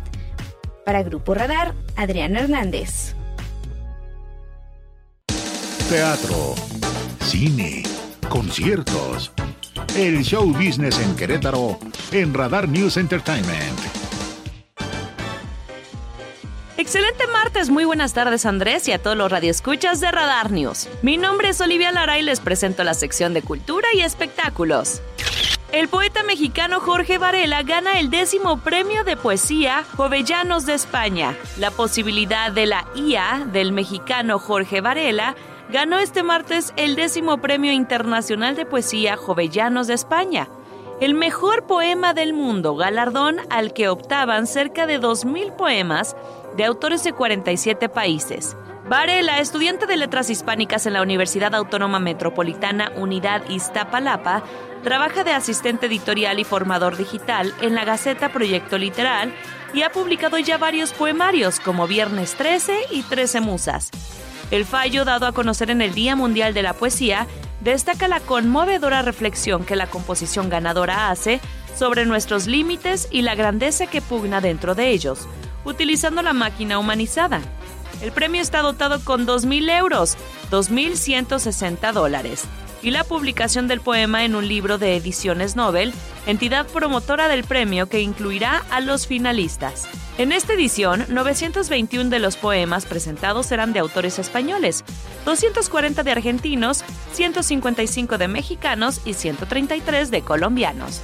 Para Grupo Radar, Adrián Hernández. Teatro, cine, conciertos. El show business en Querétaro en Radar News Entertainment. Excelente martes, muy buenas tardes Andrés y a todos los radioescuchas de Radar News. Mi nombre es Olivia Lara y les presento la sección de cultura y espectáculos. El poeta mexicano Jorge Varela gana el décimo premio de poesía Jovellanos de España. La posibilidad de la IA del mexicano Jorge Varela ganó este martes el décimo premio internacional de poesía Jovellanos de España. El mejor poema del mundo, galardón al que optaban cerca de 2.000 poemas de autores de 47 países. Varela, estudiante de letras hispánicas en la Universidad Autónoma Metropolitana Unidad Iztapalapa, trabaja de asistente editorial y formador digital en la Gaceta Proyecto Literal y ha publicado ya varios poemarios como Viernes 13 y 13 Musas. El fallo dado a conocer en el Día Mundial de la Poesía destaca la conmovedora reflexión que la composición ganadora hace sobre nuestros límites y la grandeza que pugna dentro de ellos, utilizando la máquina humanizada. El premio está dotado con 2.000 euros, 2.160 dólares, y la publicación del poema en un libro de Ediciones Nobel, entidad promotora del premio que incluirá a los finalistas. En esta edición, 921 de los poemas presentados serán de autores españoles, 240 de argentinos, 155 de mexicanos y 133 de colombianos.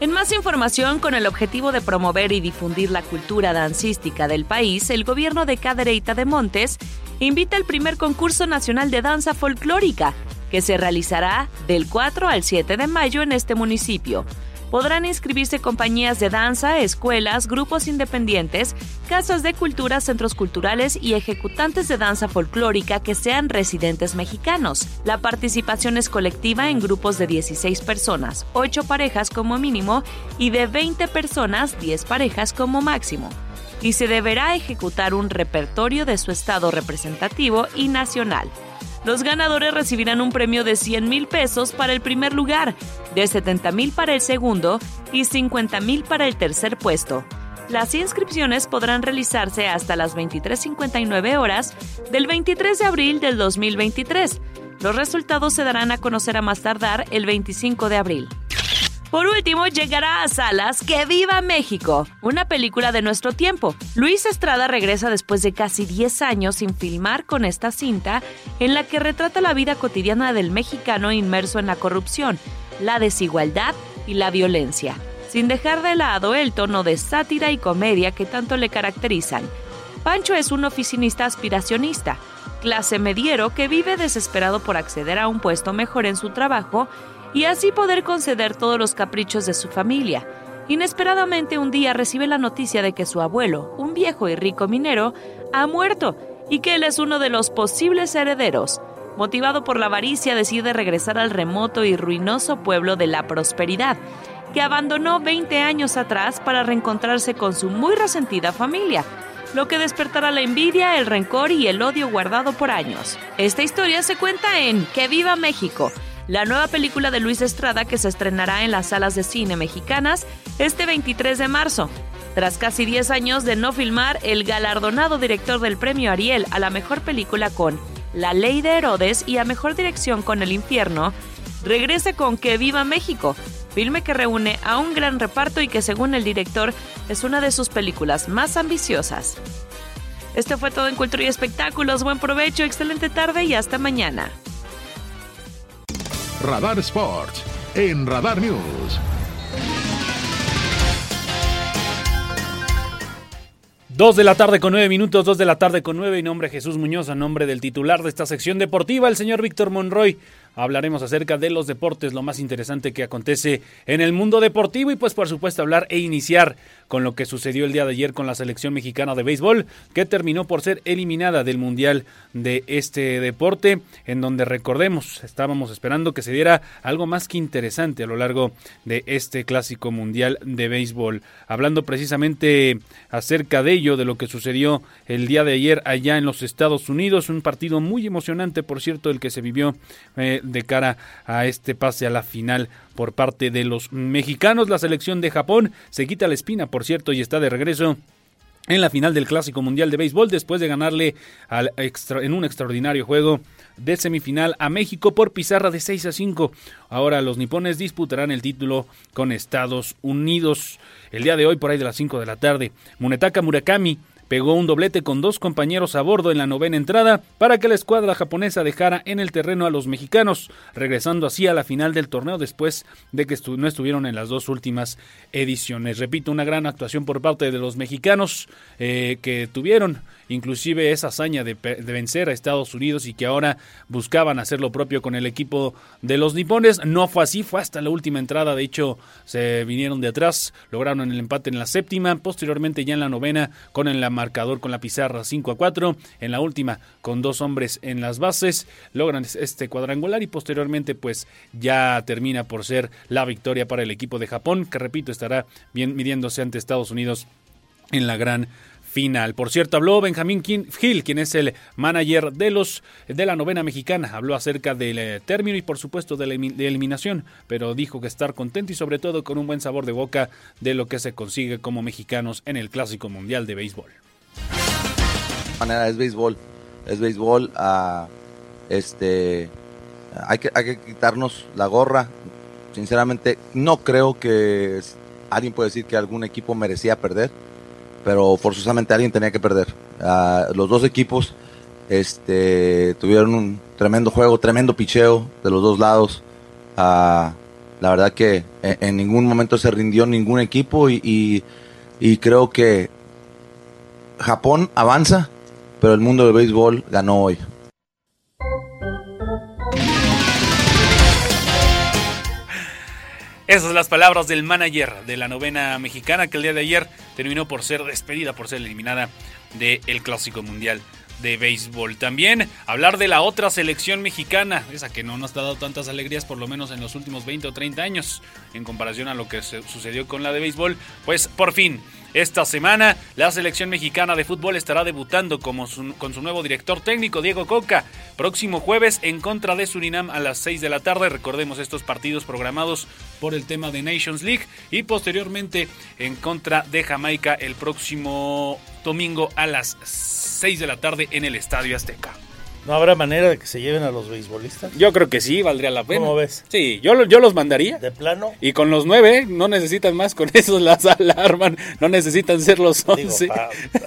En más información, con el objetivo de promover y difundir la cultura dancística del país, el gobierno de Cadereyta de Montes invita al primer concurso nacional de danza folclórica, que se realizará del 4 al 7 de mayo en este municipio. Podrán inscribirse compañías de danza, escuelas, grupos independientes, casas de cultura, centros culturales y ejecutantes de danza folclórica que sean residentes mexicanos. La participación es colectiva en grupos de 16 personas, 8 parejas como mínimo y de 20 personas, 10 parejas como máximo. Y se deberá ejecutar un repertorio de su estado representativo y nacional. Los ganadores recibirán un premio de 100 mil pesos para el primer lugar, de 70 mil para el segundo y 50 mil para el tercer puesto. Las inscripciones podrán realizarse hasta las 23.59 horas del 23 de abril del 2023. Los resultados se darán a conocer a más tardar el 25 de abril. Por último, llegará a salas Que Viva México, una película de nuestro tiempo. Luis Estrada regresa después de casi 10 años sin filmar con esta cinta, en la que retrata la vida cotidiana del mexicano inmerso en la corrupción, la desigualdad y la violencia, sin dejar de lado el tono de sátira y comedia que tanto le caracterizan. Pancho es un oficinista aspiracionista, clase mediero que vive desesperado por acceder a un puesto mejor en su trabajo y así poder conceder todos los caprichos de su familia. Inesperadamente un día recibe la noticia de que su abuelo, un viejo y rico minero, ha muerto y que él es uno de los posibles herederos. Motivado por la avaricia decide regresar al remoto y ruinoso pueblo de la prosperidad, que abandonó 20 años atrás para reencontrarse con su muy resentida familia, lo que despertará la envidia, el rencor y el odio guardado por años. Esta historia se cuenta en Que viva México, la nueva película de Luis Estrada que se estrenará en las salas de cine mexicanas este 23 de marzo. Tras casi 10 años de no filmar, el galardonado director del premio Ariel a la mejor película con La Ley de Herodes y a mejor dirección con El Infierno, regresa con Que Viva México, filme que reúne a un gran reparto y que según el director es una de sus películas más ambiciosas. Esto fue todo en Cultura y Espectáculos. Buen provecho, excelente tarde y hasta mañana. Radar Sports en Radar News. Dos de la tarde con nueve minutos, dos de la tarde con nueve, y nombre Jesús Muñoz, a nombre del titular de esta sección deportiva, el señor Víctor Monroy. Hablaremos acerca de los deportes, lo más interesante que acontece en el mundo deportivo y pues por supuesto hablar e iniciar con lo que sucedió el día de ayer con la selección mexicana de béisbol, que terminó por ser eliminada del Mundial de este deporte, en donde recordemos, estábamos esperando que se diera algo más que interesante a lo largo de este clásico mundial de béisbol. Hablando precisamente acerca de ello, de lo que sucedió el día de ayer allá en los Estados Unidos, un partido muy emocionante, por cierto, el que se vivió eh, de cara a este pase a la final por parte de los mexicanos. La selección de Japón se quita la espina, por cierto, y está de regreso en la final del Clásico Mundial de Béisbol después de ganarle al en un extraordinario juego de semifinal a México por pizarra de 6 a 5. Ahora los nipones disputarán el título con Estados Unidos. El día de hoy, por ahí de las 5 de la tarde, Munetaka Murakami pegó un doblete con dos compañeros a bordo en la novena entrada para que la escuadra japonesa dejara en el terreno a los mexicanos, regresando así a la final del torneo después de que no estuvieron en las dos últimas ediciones. Repito, una gran actuación por parte de los mexicanos eh, que tuvieron inclusive esa hazaña de, vencer a Estados Unidos y que ahora buscaban hacer lo propio con el equipo de los nipones. No fue así, fue hasta la última entrada, de hecho se vinieron de atrás, lograron el empate en la séptima, posteriormente ya en la novena con el marcador con la pizarra 5 a 4, en la última con dos hombres en las bases, logran este cuadrangular y posteriormente pues ya termina por ser la victoria para el equipo de Japón, que repito estará bien midiéndose ante Estados Unidos en la gran final. Por cierto, habló Benjamín Gil, quien es el manager de los de la novena mexicana. Habló acerca del eh, término y por supuesto de la eliminación, pero dijo que estar contento y sobre todo con un buen sabor de boca de lo que se consigue como mexicanos en el Clásico Mundial de Béisbol. Manera es béisbol, es béisbol. Uh, este, hay que hay que quitarnos la gorra. Sinceramente, no creo que alguien puede decir que algún equipo merecía perder pero forzosamente alguien tenía que perder. Uh, los dos equipos este, tuvieron un tremendo juego, tremendo picheo de los dos lados. Uh, la verdad que en, ningún momento se rindió ningún equipo y, y, creo que Japón avanza, pero el mundo del béisbol ganó hoy. Palabras del manager de la novena mexicana que el día de ayer terminó por ser despedida, por ser eliminada del Clásico Mundial de béisbol. También hablar de la otra selección mexicana, esa que no nos ha dado tantas alegrías por lo menos en los últimos 20 o 30 años en comparación a lo que sucedió con la de béisbol, pues por fin esta semana la selección mexicana de fútbol estará debutando como con su nuevo director técnico, Diego Coca, próximo jueves en contra de Surinam a las 6 de la tarde. Recordemos estos partidos programados por el tema de Nations League y posteriormente en contra de Jamaica el próximo domingo a las 6 de la tarde en el Estadio Azteca. ¿No habrá manera de que se lleven a los beisbolistas? Yo creo que sí, valdría la pena. ¿Cómo ves? Sí, yo, yo los mandaría. ¿De plano? Y con los nueve, no necesitan más, con [LAUGHS] esos las alarman, no necesitan ser los once.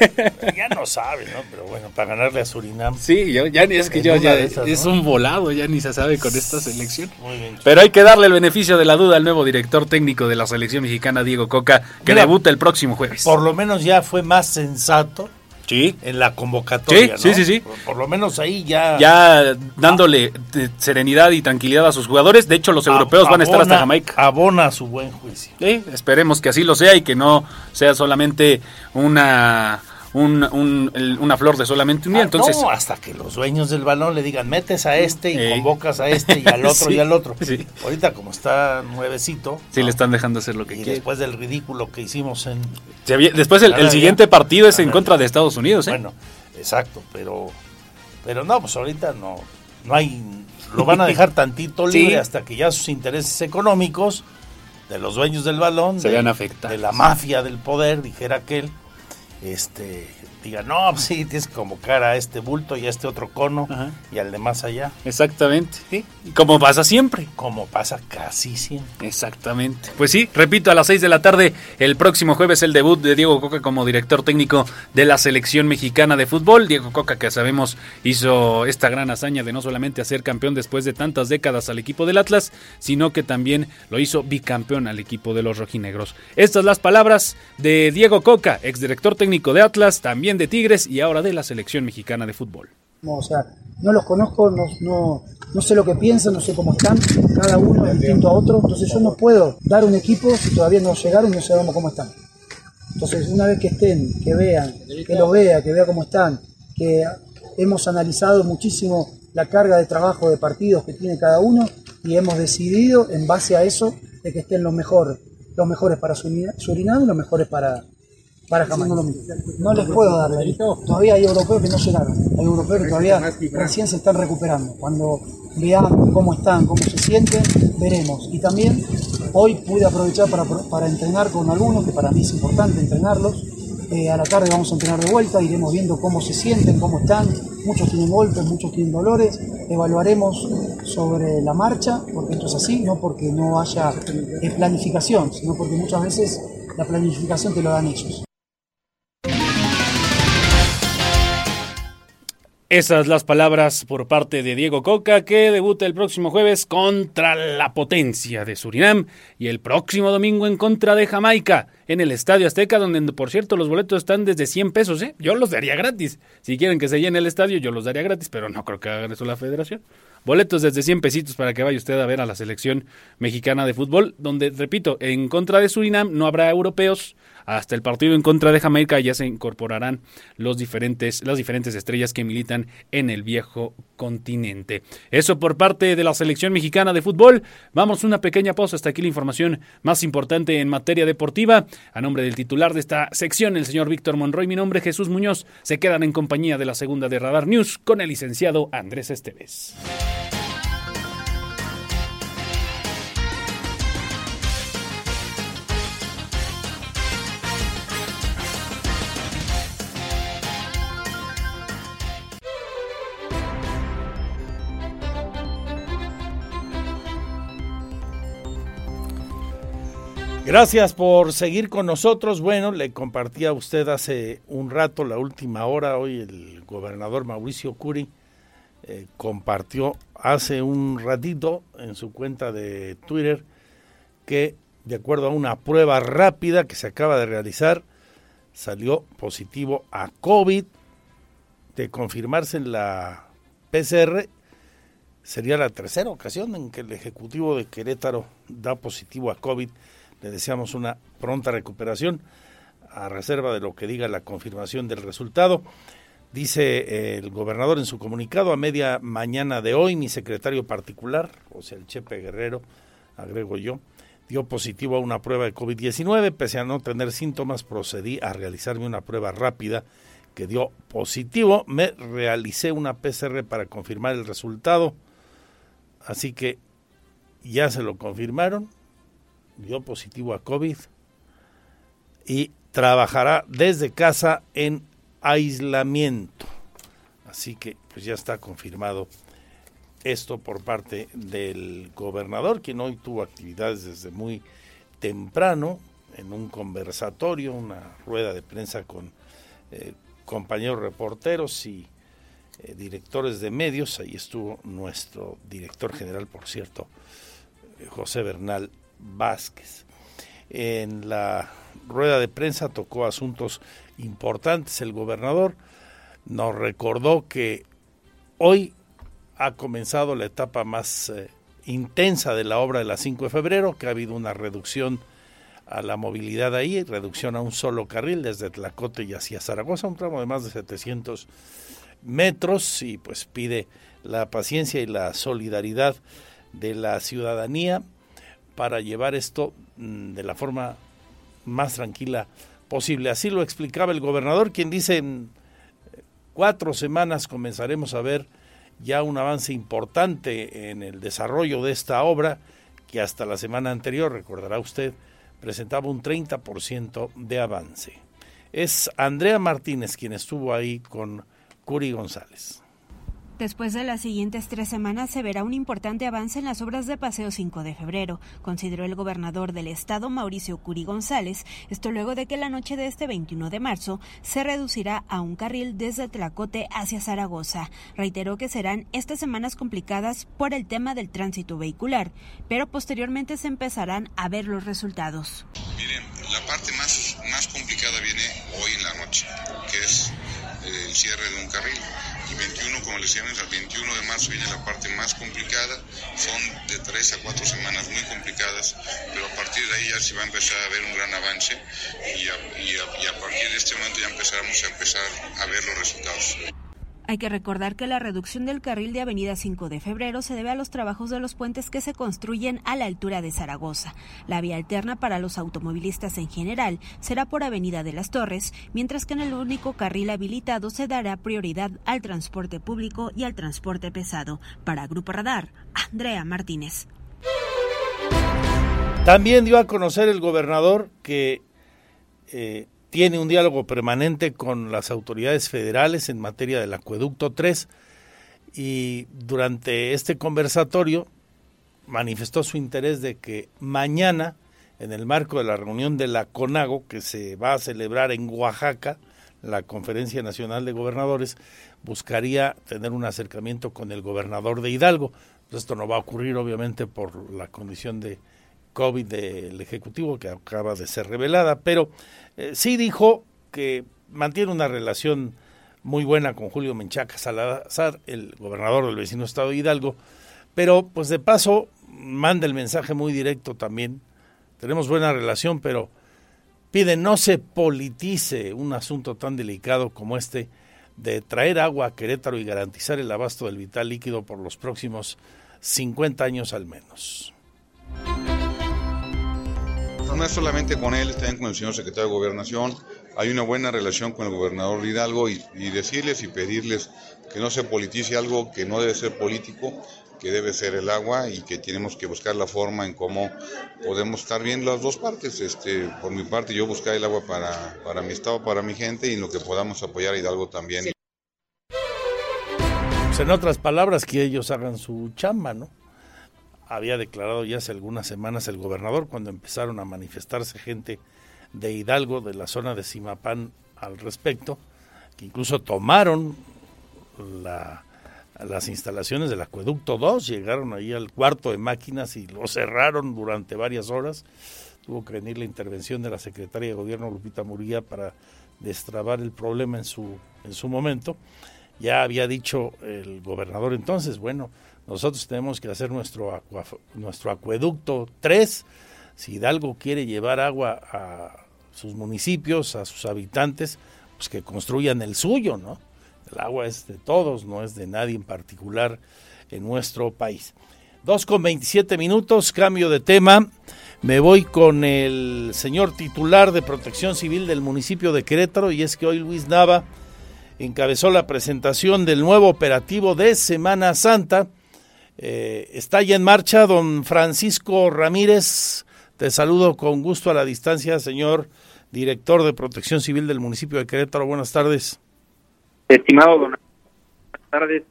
[LAUGHS] ya no saben, ¿no? Pero bueno, para ganarle a Surinam. Sí, yo, ya ni es que yo ya es un volado, ya ni se sabe con esta selección. Muy bien. Pero hay que darle el beneficio de la duda al nuevo director técnico de la selección mexicana, Diego Coca, que debuta el próximo jueves. Por lo menos ya fue más sensato en la convocatoria. Sí, sí, sí, Por, lo menos ahí ya. Ya dándole eh, serenidad y tranquilidad a sus jugadores. De hecho, los europeos van a estar hasta Jamaica. Abona su buen juicio. Sí, esperemos que así lo sea y que no sea solamente una un, una flor de solamente un día. Ah, entonces, no, hasta que los dueños del balón le digan, metes a este y convocas a este y al [LAUGHS] otro y al otro. Ahorita como está nuevecito. Sí, le están dejando hacer lo que y quiere. después del ridículo que hicimos en... después el, siguiente partido es en contra de Estados Unidos. ¿eh? Bueno, exacto, pero, pero no, pues ahorita no, no hay... Lo van a dejar [LAUGHS] tantito libre hasta que ya sus intereses económicos de los dueños del balón, se vean afectados. De la mafia del poder, dijera aquel, este, diga, no, [LAUGHS] sí, tienes que convocar a este bulto y a este otro cono y al de más allá. Exactamente, sí. Como pasa siempre. Como pasa casi siempre. Exactamente. Pues sí, repito, a las 6 de la tarde, el próximo jueves, el debut de Diego Coca como director técnico de la selección mexicana de fútbol. Diego Coca, que sabemos, hizo esta gran hazaña de no solamente hacer campeón después de tantas décadas al equipo del Atlas, sino que también lo hizo bicampeón al equipo de los rojinegros. Estas las palabras de Diego Coca, exdirector técnico de Atlas, también de Tigres y ahora de la selección mexicana de fútbol. No, los conozco, no, sé lo que piensan, no sé cómo están, cada uno es a otro, entonces yo no puedo dar un equipo si todavía no llegaron y no sabemos cómo están. Entonces, una vez que estén, que vean, que lo vea, que vea cómo están, que hemos analizado muchísimo la carga de trabajo de partidos que tiene cada uno y hemos decidido en base a eso de que estén los mejores, los mejores para Surinam y los mejores para, para Jamaica. No les puedo dar la lista. Todavía hay europeos que no llegaron. Hay europeos que todavía recién se están recuperando. Cuando veamos cómo están, cómo se sienten, veremos. Y también hoy pude aprovechar para, para entrenar con algunos, que para mí es importante entrenarlos. Eh, a la tarde vamos a entrenar de vuelta, iremos viendo cómo se sienten, cómo están. Muchos tienen golpes, muchos tienen dolores. Evaluaremos sobre la marcha, porque esto es así, no porque no haya eh, planificación, sino porque muchas veces la planificación te lo dan ellos. Esas las palabras por parte de Diego Coca, que debuta el próximo jueves contra la potencia de Surinam y el próximo domingo en contra de Jamaica en el Estadio Azteca, donde por cierto los boletos están desde 100 pesos. ¿eh? Yo los daría gratis. Si quieren que se llene el estadio, yo los daría gratis, pero no creo que haga eso la federación. Boletos desde 100 pesitos para que vaya usted a ver a la selección mexicana de fútbol, donde, repito, en contra de Surinam no habrá europeos, hasta el partido en contra de Jamaica ya se incorporarán los diferentes, las diferentes estrellas que militan en el viejo continente. Eso por parte de la selección mexicana de fútbol. Vamos a una pequeña pausa. Hasta aquí la información más importante en materia deportiva. A nombre del titular de esta sección, el señor Víctor Monroy, mi nombre es Jesús Muñoz. Se quedan en compañía de la segunda de Radar News con el licenciado Andrés Esteves. Gracias por seguir con nosotros. Bueno, le compartí a usted hace un rato, la última hora, hoy el gobernador Mauricio Curi eh, compartió hace un ratito en su cuenta de Twitter que de acuerdo a una prueba rápida que se acaba de realizar, salió positivo a COVID. De confirmarse en la PCR, sería la tercera ocasión en que el Ejecutivo de Querétaro da positivo a COVID le deseamos una pronta recuperación a reserva de lo que diga la confirmación del resultado. Dice eh, el gobernador en su comunicado, a media mañana de hoy, mi secretario particular, o sea, el Chepe Guerrero, agrego yo, dio positivo a una prueba de COVID-19. Pese a no tener síntomas, procedí a realizarme una prueba rápida que dio positivo. Me realicé una PCR para confirmar el resultado. Así que ya se lo confirmaron dio positivo a COVID y trabajará desde casa en aislamiento. Así que pues ya está confirmado esto por parte del gobernador, quien hoy tuvo actividades desde muy temprano en un conversatorio, una rueda de prensa con eh, compañeros reporteros y eh, directores de medios. Ahí estuvo nuestro director general, por cierto, eh, José Bernal Vázquez. En la rueda de prensa tocó asuntos importantes. El gobernador nos recordó que hoy ha comenzado la etapa más eh, intensa de la obra de la 5 de febrero, que ha habido una reducción a la movilidad ahí, reducción a un solo carril desde Tlacote y hacia Zaragoza, un tramo de más de 700 metros y pues pide la paciencia y la solidaridad de la ciudadanía para llevar esto mm, de la forma más tranquila posible. Así lo explicaba el gobernador, quien dice en cuatro semanas comenzaremos a ver ya un avance importante en el desarrollo de esta obra, que hasta la semana anterior, recordará usted, presentaba un 30% de avance. Es Andrea Martínez quien estuvo ahí con Curi González. Después de las siguientes tres semanas se verá un importante avance en las obras de Paseo 5 de febrero, consideró el gobernador del estado Mauricio Curi González, esto luego de que la noche de este 21 de marzo se reducirá a un carril desde Tlacote hacia Zaragoza. Reiteró que serán estas semanas complicadas por el tema del tránsito vehicular, pero posteriormente se empezarán a ver los resultados. Miren, la parte más, más complicada viene hoy en la noche, que es el cierre de un carril. Y 21, como les decíamos, el 21 de marzo viene la parte más complicada. Son de 3 a 4 semanas muy complicadas, pero a partir de ahí ya se va a empezar a ver un gran avance y a, y a, y a partir de este momento ya empezaremos a empezar a ver los resultados. Hay que recordar que la reducción del carril de Avenida 5 de Febrero se debe a los trabajos de los puentes que se construyen a la altura de Zaragoza. La vía alterna para los automovilistas en general será por Avenida de las Torres, mientras que en el único carril habilitado se dará prioridad al transporte público y al transporte pesado. Para Grupo Radar, Andrea Martínez. También dio a conocer el gobernador que eh, tiene un diálogo permanente con las autoridades federales en materia del acueducto 3 y durante este conversatorio manifestó su interés de que mañana, en el marco de la reunión de la CONAGO, que se va a celebrar en Oaxaca, la Conferencia Nacional de Gobernadores, buscaría tener un acercamiento con el gobernador de Hidalgo. Esto no va a ocurrir, obviamente, por la condición de COVID del Ejecutivo que acaba de ser revelada, pero eh, sí dijo que mantiene una relación muy buena con Julio Menchaca Salazar, el gobernador del vecino estado de Hidalgo, pero pues de paso manda el mensaje muy directo también. Tenemos buena relación, pero pide no se politice un asunto tan delicado como este de traer agua a Querétaro y garantizar el abasto del vital líquido por los próximos 50 años al menos no es solamente con él, también con el señor secretario de Gobernación. Hay una buena relación con el gobernador Hidalgo y, decirles y pedirles que no se politice algo que no debe ser político, que debe ser el agua y que tenemos que buscar la forma en cómo podemos estar bien las dos partes. Este, por mi parte, yo buscar el agua para, para mi estado, para mi gente y lo que podamos apoyar a Hidalgo también. Pues en otras palabras, que ellos hagan su chamba, ¿no? Había declarado ya hace algunas semanas el gobernador cuando empezaron a manifestarse gente de Hidalgo, de la zona de Simapán al respecto, que incluso tomaron la, las instalaciones del acueducto 2, llegaron ahí al cuarto de máquinas y lo cerraron durante varias horas. Tuvo que venir la intervención de la secretaria de gobierno Lupita Murilla para destrabar el problema en su, en su momento. Ya había dicho el gobernador entonces, bueno, nosotros tenemos que hacer nuestro, nuestro acueducto 3. Si Hidalgo quiere llevar agua a sus municipios, a sus habitantes, pues que construyan el suyo, ¿no? El agua es de todos, no es de nadie en particular en nuestro país. 2 con 27 minutos, cambio de tema. Me voy con el señor titular de Protección Civil del municipio de Querétaro y es que hoy Luis Nava encabezó la presentación del nuevo operativo de Semana Santa eh, está ya en marcha don Francisco Ramírez. Te saludo con gusto a la distancia, señor director de Protección Civil del municipio de Querétaro. Buenas tardes. Estimado don, buenas tardes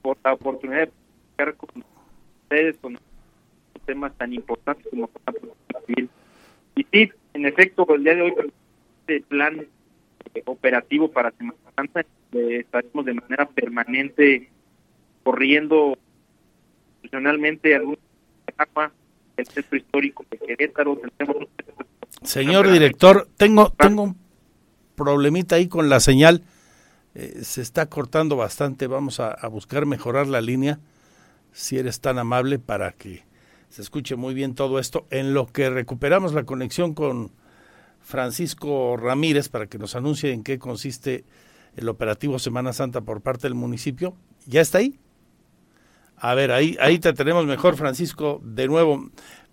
por la oportunidad de platicar con ustedes con temas tan importantes como la protección civil. Y sí, en efecto, el día de hoy este plan eh, operativo para Semana Santa eh, estaremos de manera permanente corriendo institucionalmente algún etapa el centro histórico de Querétaro. Señor director, tengo, tengo un problemita ahí con la señal. Eh, se está cortando bastante. Vamos a, buscar mejorar la línea, si eres tan amable, para que se escuche muy bien todo esto. En lo que recuperamos la conexión con Francisco Ramírez para que nos anuncie en qué consiste el operativo Semana Santa por parte del municipio. ¿Ya está ahí? A ver, ahí, ahí te tenemos mejor, Francisco. De nuevo,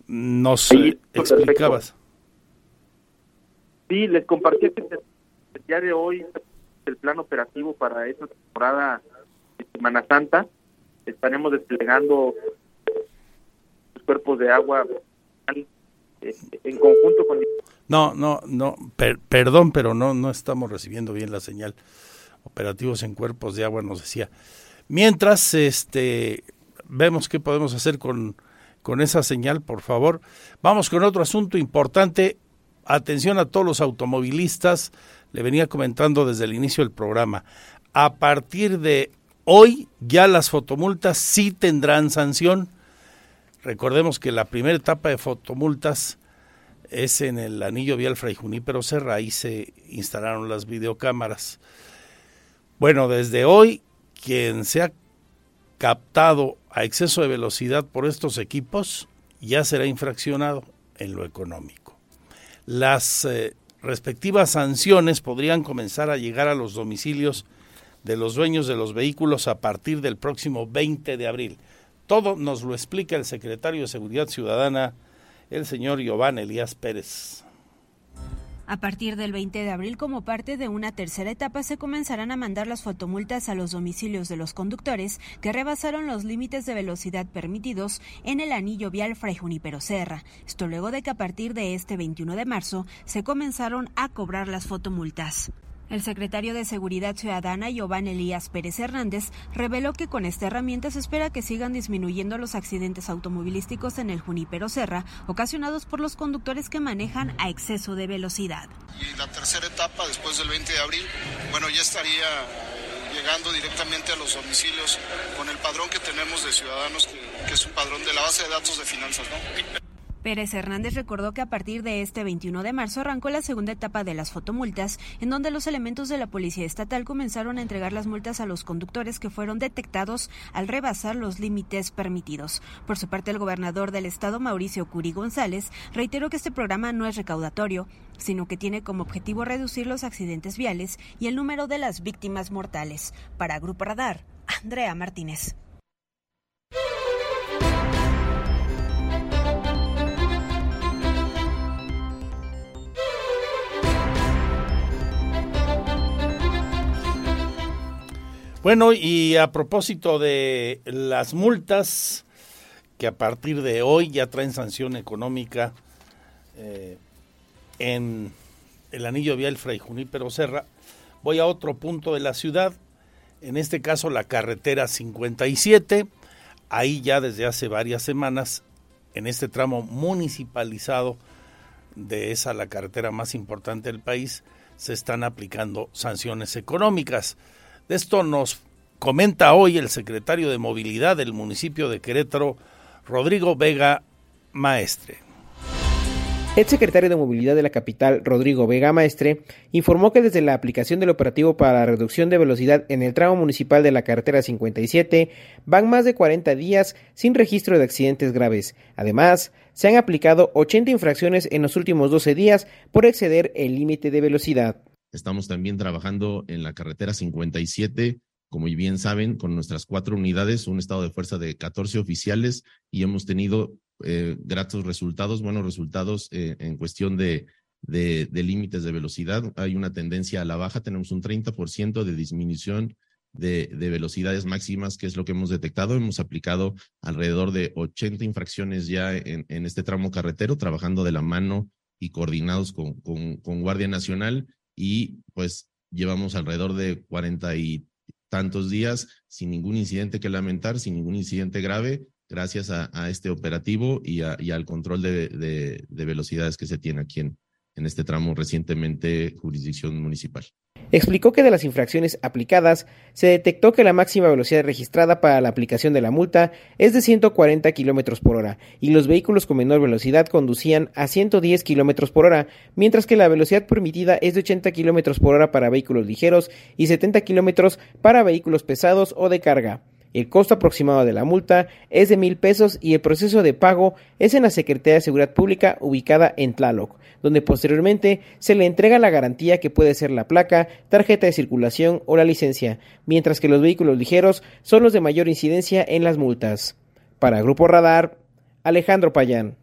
nos explicabas. Sí, les compartí el día de hoy el plan operativo para esta temporada de Semana Santa. Estaremos desplegando los cuerpos de agua en conjunto con... No, no, no, per, perdón, pero no, no estamos recibiendo bien la señal. Operativos en cuerpos de agua nos decía. Mientras, este, vemos qué podemos hacer con, con esa señal, por favor. Vamos con otro asunto importante. Atención a todos los automovilistas. Le venía comentando desde el inicio del programa. A partir de hoy ya las fotomultas sí tendrán sanción. Recordemos que la primera etapa de fotomultas es en el anillo vial Fray Junípero Serra, ahí se instalaron las videocámaras. Bueno, desde hoy, quien se ha captado a exceso de velocidad por estos equipos ya será infraccionado en lo económico. Las eh, respectivas sanciones podrían comenzar a llegar a los domicilios de los dueños de los vehículos a partir del próximo 20 de abril. Todo nos lo explica el secretario de Seguridad Ciudadana, el señor Giovanni Elías Pérez. A partir del 20 de abril, como parte de una tercera etapa, se comenzarán a mandar las fotomultas a los domicilios de los conductores que rebasaron los límites de velocidad permitidos en el anillo vial Fray Junipero Serra. Esto luego de que a partir de este 21 de marzo se comenzaron a cobrar las fotomultas. El secretario de Seguridad Ciudadana, Giovanni Elías Pérez Hernández, reveló que con esta herramienta se espera que sigan disminuyendo los accidentes automovilísticos en el Junípero Serra, ocasionados por los conductores que manejan a exceso de velocidad. Y la tercera etapa, después del 20 de abril, bueno, ya estaría llegando directamente a los domicilios con el padrón que tenemos de ciudadanos, que, que es un padrón de la base de datos de finanzas, ¿no? Pérez Hernández recordó que a partir de este 21 de marzo arrancó la segunda etapa de las fotomultas, en donde los elementos de la Policía Estatal comenzaron a entregar las multas a los conductores que fueron detectados al rebasar los límites permitidos. Por su parte, el gobernador del estado, Mauricio Curi González, reiteró que este programa no es recaudatorio, sino que tiene como objetivo reducir los accidentes viales y el número de las víctimas mortales. Para Grupo Radar, Andrea Martínez. Bueno, y a propósito de las multas, que a partir de hoy ya traen sanción económica eh, en el anillo vial Fray Junípero Serra, voy a otro punto de la ciudad, en este caso la carretera 57, ahí ya desde hace varias semanas, en este tramo municipalizado de esa la carretera más importante del país, se están aplicando sanciones económicas. De esto nos comenta hoy el secretario de Movilidad del municipio de Querétaro, Rodrigo Vega Maestre. El secretario de Movilidad de la capital, Rodrigo Vega Maestre, informó que desde la aplicación del operativo para la reducción de velocidad en el tramo municipal de la carretera 57 van más de 40 días sin registro de accidentes graves. Además, se han aplicado 80 infracciones en los últimos 12 días por exceder el límite de velocidad. Estamos también trabajando en la carretera 57, como bien saben, con nuestras cuatro unidades, un estado de fuerza de 14 oficiales y hemos tenido eh, gratos resultados, buenos resultados eh, en cuestión de, de, límites de velocidad. Hay una tendencia a la baja, tenemos un 30% de disminución de, de, velocidades máximas, que es lo que hemos detectado. Hemos aplicado alrededor de 80 infracciones ya en, en este tramo carretero, trabajando de la mano y coordinados con, con, con Guardia Nacional y pues llevamos alrededor de 40 y tantos días sin ningún incidente que lamentar, sin ningún incidente grave, gracias a, este operativo y, al control de, velocidades que se tiene aquí en, en este tramo recientemente jurisdicción municipal. Explicó que de las infracciones aplicadas se detectó que la máxima velocidad registrada para la aplicación de la multa es de 140 kilómetros por hora y los vehículos con menor velocidad conducían a 110 kilómetros por hora, mientras que la velocidad permitida es de 80 kilómetros por hora para vehículos ligeros y 70 kilómetros para vehículos pesados o de carga. El costo aproximado de la multa es de mil pesos y el proceso de pago es en la Secretaría de Seguridad Pública ubicada en Tlaloc, donde posteriormente se le entrega la garantía que puede ser la placa, tarjeta de circulación o la licencia, mientras que los vehículos ligeros son los de mayor incidencia en las multas. Para Grupo Radar, Alejandro Payán.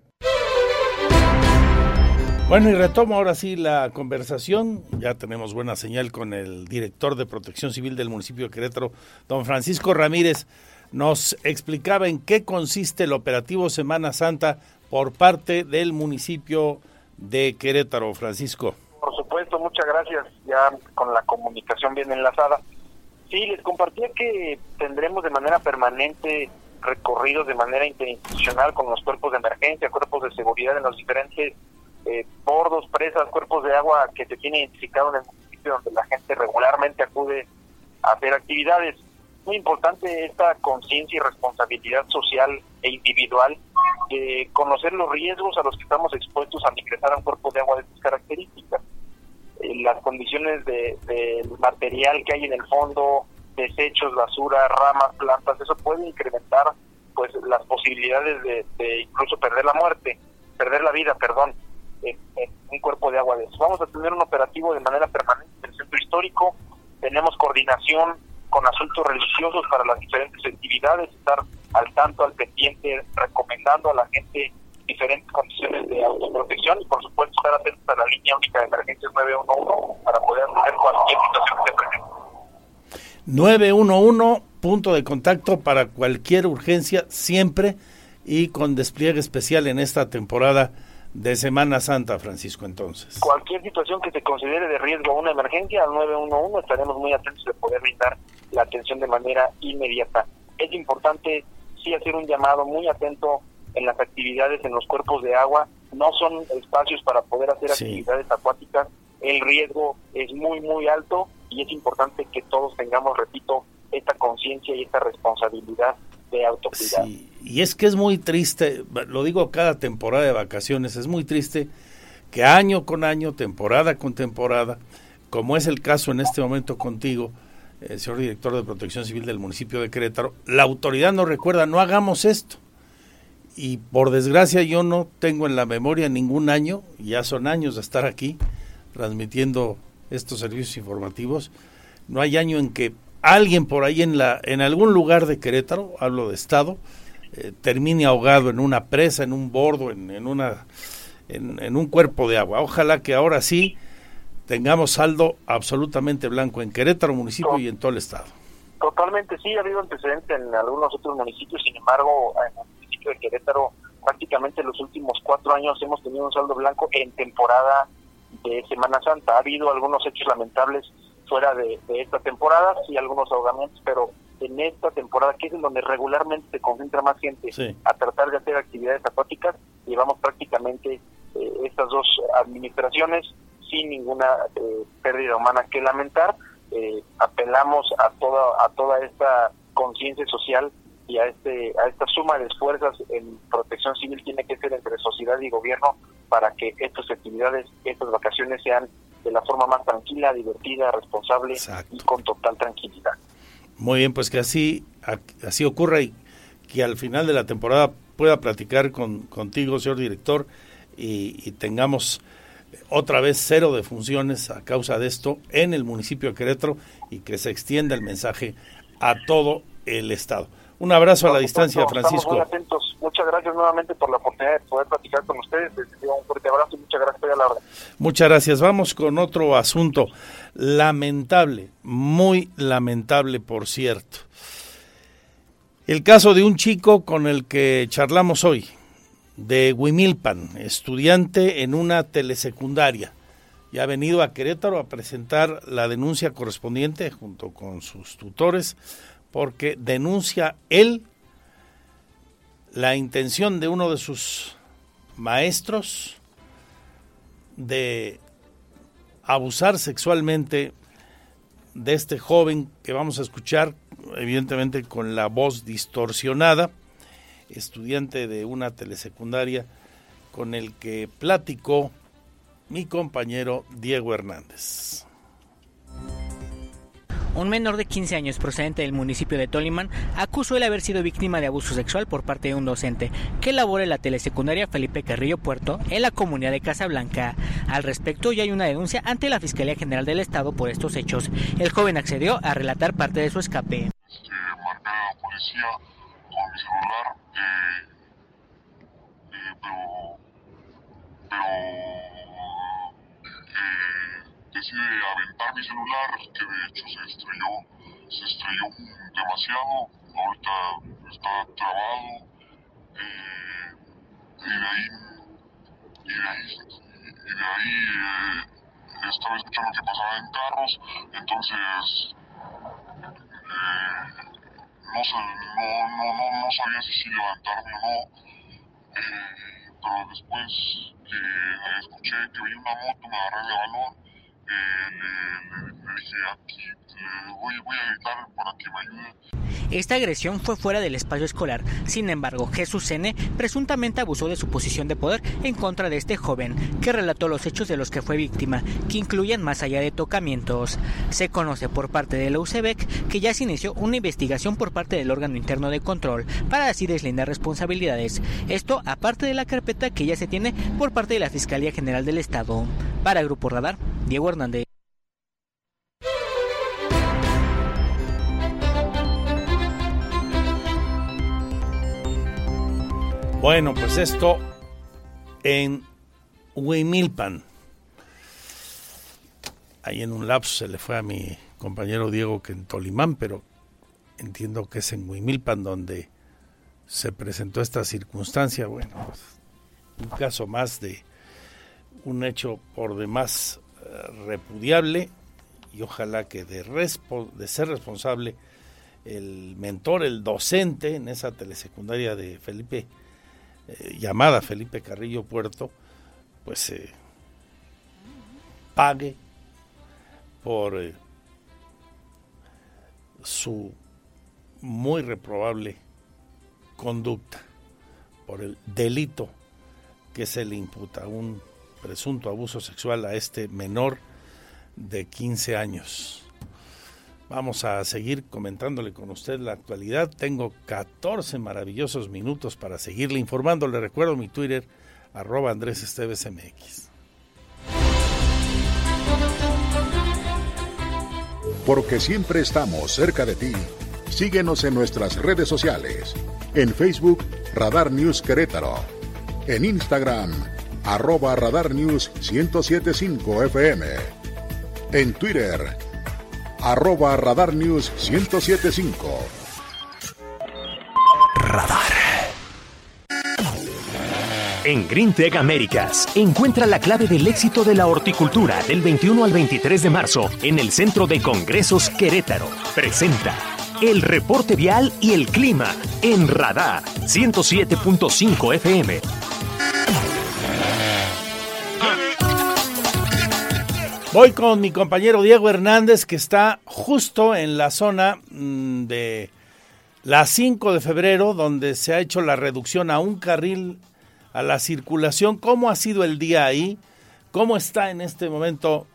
Bueno, y retomo ahora sí la conversación. Ya tenemos buena señal con el director de Protección Civil del municipio de Querétaro, don Francisco Ramírez. Nos explicaba en qué consiste el operativo Semana Santa por parte del municipio de Querétaro, Francisco. Por supuesto, muchas gracias, ya con la comunicación bien enlazada. Sí, les compartía que tendremos de manera permanente recorridos de manera interinstitucional con los cuerpos de emergencia, cuerpos de seguridad en los diferentes eh, bordos, presas, cuerpos de agua que se tiene identificado en el municipio donde la gente regularmente acude a hacer actividades. Muy importante esta conciencia y responsabilidad social e individual eh, conocer los riesgos a los que estamos expuestos al ingresar a un cuerpo de agua de estas características. Eh, las condiciones del de, material que hay en el fondo, desechos, basura, ramas, plantas, eso puede incrementar pues las posibilidades de, incluso perder la muerte, perder la vida, perdón, en, un cuerpo de agua de eso. Vamos a tener un operativo de manera permanente en el centro histórico, tenemos coordinación con asuntos religiosos para las diferentes actividades, estar al tanto, al pendiente, recomendando a la gente diferentes condiciones de autoprotección y por supuesto estar atentos a la línea única de emergencias 911 para poder atender cualquier situación que se presente. 911, punto de contacto para cualquier urgencia, siempre y con despliegue especial en esta temporada de Semana Santa, Francisco, entonces. Cualquier situación que se considere de riesgo a una emergencia, al 911 estaremos muy atentos de poder brindar la atención de manera inmediata. Es importante sí hacer un llamado muy atento en las actividades en los cuerpos de agua. No son espacios para poder hacer actividades acuáticas. El riesgo es muy, muy alto y es importante que todos tengamos, repito, esta conciencia y esta responsabilidad Y es que es muy triste, lo digo cada temporada de vacaciones, es muy triste que año con año, temporada con temporada, como es el caso en este momento contigo, eh, señor director de Protección Civil del municipio de Querétaro, la autoridad nos recuerda, no hagamos esto. Y por desgracia yo no tengo en la memoria ningún año, ya son años de estar aquí transmitiendo estos servicios informativos. No hay año en que alguien por ahí en, la, en algún lugar de Querétaro, hablo de Estado, eh, termine ahogado en una presa, en un bordo, en, en una, en, un cuerpo de agua. Ojalá que ahora sí tengamos saldo absolutamente blanco en Querétaro, municipio y en todo el Estado. Totalmente, sí, ha habido antecedentes en algunos otros municipios, sin embargo, en el municipio de Querétaro, prácticamente los últimos cuatro años hemos tenido un saldo blanco en temporada de Semana Santa. Ha habido algunos hechos lamentables fuera de, esta temporada, sí algunos ahogamientos, pero en esta temporada, que es en donde regularmente se concentra más gente a tratar de hacer actividades acuáticas, llevamos prácticamente eh, estas dos administraciones sin ninguna eh, pérdida humana que lamentar. Eh, apelamos a toda, a toda esta conciencia social y a este a esta suma de esfuerzos en protección civil tiene que ser entre sociedad y gobierno para que estas actividades, estas vacaciones sean de la forma más tranquila, divertida, responsable y con total tranquilidad. Muy bien, pues que así así ocurra y que al final de la temporada pueda platicar con, contigo, señor director, y, tengamos otra vez cero de funciones a causa de esto en el municipio de Querétaro y que se extienda el mensaje a todo el estado. Un abrazo a la distancia, Francisco. Muy atentos. Muchas gracias nuevamente por la oportunidad de poder platicar con ustedes. Les un fuerte abrazo y muchas gracias. a la Muchas gracias. Vamos con otro asunto. Lamentable, muy lamentable, por cierto. El caso de un chico con el que charlamos hoy, de Huimilpan, estudiante en una telesecundaria. Y ha venido a Querétaro a presentar la denuncia correspondiente junto con sus tutores porque denuncia él la intención de uno de sus maestros de abusar sexualmente de este joven que vamos a escuchar, evidentemente con la voz distorsionada, estudiante de una telesecundaria con el que platicó mi compañero Diego Hernández. Un menor de 15 años procedente del municipio de Toliman acusó el haber sido víctima de abuso sexual por parte de un docente que labora en la telesecundaria Felipe Carrillo Puerto en la comunidad de Casablanca. Al respecto ya hay una denuncia ante la Fiscalía General del Estado por estos hechos. El joven accedió a relatar parte de su escape. Decide aventar mi celular, que de hecho se estrelló, se estrelló demasiado, ahorita está trabado, eh, y de ahí, y de ahí, y de ahí eh, estaba escuchando que pasaba en carros, entonces eh, no, no, no, no, sabía si, si levantarme o no, eh, pero después que escuché que vi una moto, me agarré de balón and, and, and mercy upkeep Esta agresión fue fuera del espacio escolar. Sin embargo, Jesús N. presuntamente abusó de su posición de poder en contra de este joven, que relató los hechos de los que fue víctima, que incluyen más allá de tocamientos. Se conoce por parte de la UCEBEC que ya se inició una investigación por parte del órgano interno de control para así deslindar responsabilidades. Esto aparte de la carpeta que ya se tiene por parte de la Fiscalía General del Estado. Para Grupo Radar, Diego Hernández. Bueno, pues esto en Huimilpan. Ahí en un lapso se le fue a mi compañero Diego que en Tolimán, pero entiendo que es en Huimilpan donde se presentó esta circunstancia. Bueno, pues, un caso más de un hecho por demás eh, repudiable y ojalá que de, de ser responsable el mentor, el docente en esa telesecundaria de Felipe eh, llamada Felipe Carrillo Puerto, pues eh, pague por eh, su muy reprobable conducta, por el delito que se le imputa, un presunto abuso sexual a este menor de 15 años. Vamos a seguir comentándole con usted la actualidad. Tengo 14 maravillosos minutos para seguirle informando. Le recuerdo mi Twitter, arroba Andrés Esteves MX. Porque siempre estamos cerca de ti. Síguenos en nuestras redes sociales. En Facebook, Radar News Querétaro. En Instagram, arroba Radar News 1075 FM. En Twitter, arroba Radar News 1075. Radar. En GreenTech Américas, encuentra la clave del éxito de la horticultura del 21 al 23 de marzo en el Centro de Congresos Querétaro. Presenta el reporte vial y el clima en Radar 107.5 FM. Voy con mi compañero Diego Hernández, que está justo en la zona mm, de la 5 de febrero, donde se ha hecho la reducción a un carril a la circulación. ¿Cómo ha sido el día ahí? ¿Cómo está en este momento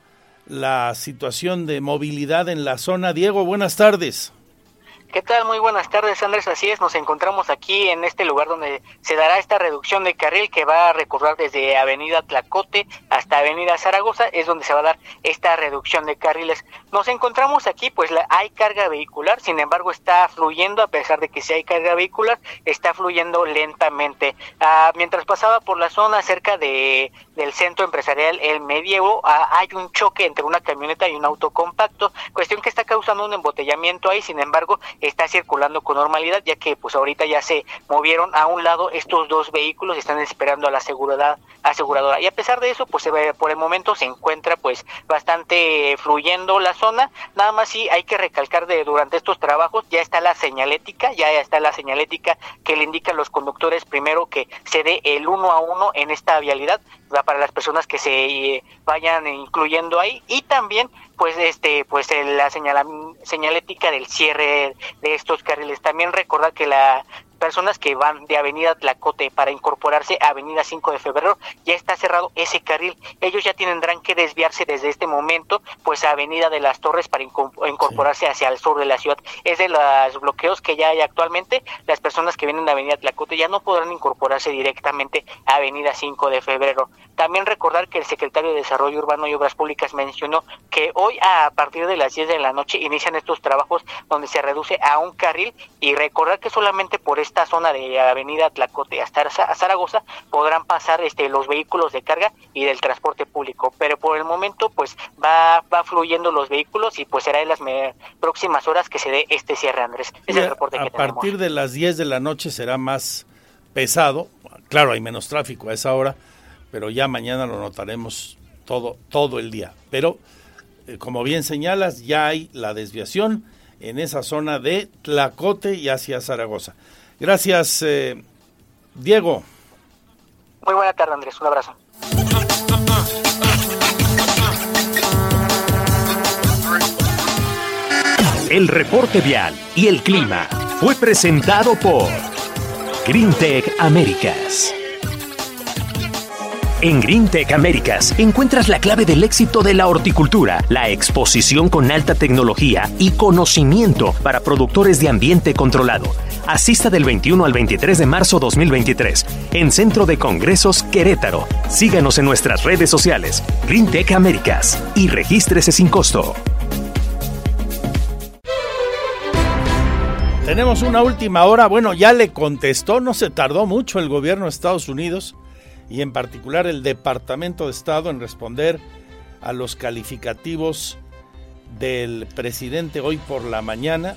la situación de movilidad en la zona? Diego, buenas tardes. ¿Qué tal? Muy buenas tardes, Andrés. Así es, nos encontramos aquí en este lugar donde se dará esta reducción de carril que va a recorrer desde Avenida Tlacote hasta Avenida Zaragoza, es donde se va a dar esta reducción de carriles. Nos encontramos aquí, pues hay carga vehicular, sin embargo está fluyendo, a pesar de que sí hay carga vehicular, está fluyendo lentamente. Ah, mientras pasaba por la zona cerca de, del centro empresarial El Medievo, ah, hay un choque entre una camioneta y un auto compacto, cuestión que está causando un embotellamiento ahí, sin embargo, está circulando con normalidad, ya que pues ahorita ya se movieron a un lado estos dos vehículos y están esperando a la seguridad aseguradora. Y a pesar de eso, pues se ve, por el momento se encuentra pues bastante fluyendo la zona. Nada más sí hay que recalcar de durante estos trabajos ya está la señalética, ya está la señalética que le indica a los conductores primero que se dé el uno a uno en esta vialidad para las personas que se eh, vayan incluyendo ahí. Y también pues este pues la señalética del cierre de estos carriles. También recordar que la personas que van de Avenida Tlacote para incorporarse a Avenida 5 de Febrero, ya está cerrado ese carril. Ellos ya tendrán que desviarse desde este momento, pues a Avenida de las Torres para incorporarse hacia el sur de la ciudad. Es de los bloqueos que ya hay actualmente. Las personas que vienen de Avenida Tlacote ya no podrán incorporarse directamente a Avenida 5 de Febrero. También recordar que el secretario de Desarrollo Urbano y Obras Públicas mencionó que hoy a partir de las 10 de la noche inician estos trabajos donde se reduce a un carril y recordar que solamente por esta zona de Avenida Tlacote hasta Zaragoza podrán pasar este los vehículos de carga y del transporte público, pero por el momento pues va va fluyendo los vehículos y pues será en las próximas horas que se dé este cierre, Andrés. Es el reporte a partir de las 10 de la noche será más pesado. Claro, hay menos tráfico a esa hora, pero ya mañana lo notaremos todo todo el día. Pero eh, como bien señalas, ya hay la desviación en esa zona de Tlacote y hacia Zaragoza. Gracias, eh, Diego. Muy buena tarde, Andrés. Un abrazo. El reporte vial y el clima fue presentado por GreenTech Américas. En GreenTech Américas encuentras la clave del éxito de la horticultura, la exposición con alta tecnología y conocimiento para productores de ambiente controlado. Asista del 21 al 23 de marzo 2023 en Centro de Congresos Querétaro. Síganos en nuestras redes sociales, GreenTech Américas, y regístrese sin costo. Tenemos una última hora. Bueno, ya le contestó, no se tardó mucho el gobierno de Estados Unidos y en particular el Departamento de Estado en responder a los calificativos del presidente hoy por la mañana.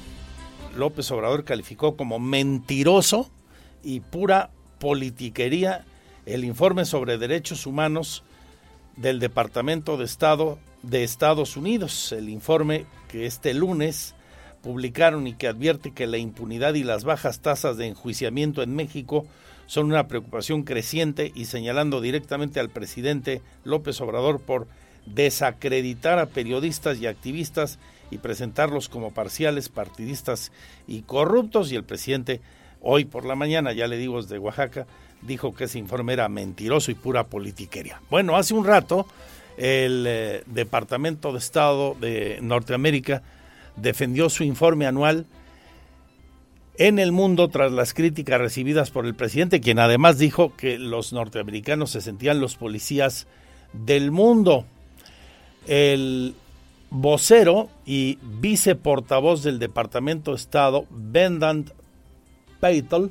López Obrador calificó como mentiroso y pura politiquería el informe sobre derechos humanos del Departamento de Estado de Estados Unidos, el informe que este lunes publicaron y que advierte que la impunidad y las bajas tasas de enjuiciamiento en México son una preocupación creciente y señalando directamente al presidente López Obrador por desacreditar a periodistas y activistas y presentarlos como parciales, partidistas y corruptos. Y el presidente hoy por la mañana, ya le digo desde Oaxaca, dijo que ese informe era mentiroso y pura politiquería. Bueno, hace un rato el eh, Departamento de Estado de Norteamérica defendió su informe anual en el mundo tras las críticas recibidas por el presidente, quien además dijo que los norteamericanos se sentían los policías del mundo. El vocero y viceportavoz del Departamento de Estado, Bendant Peitel,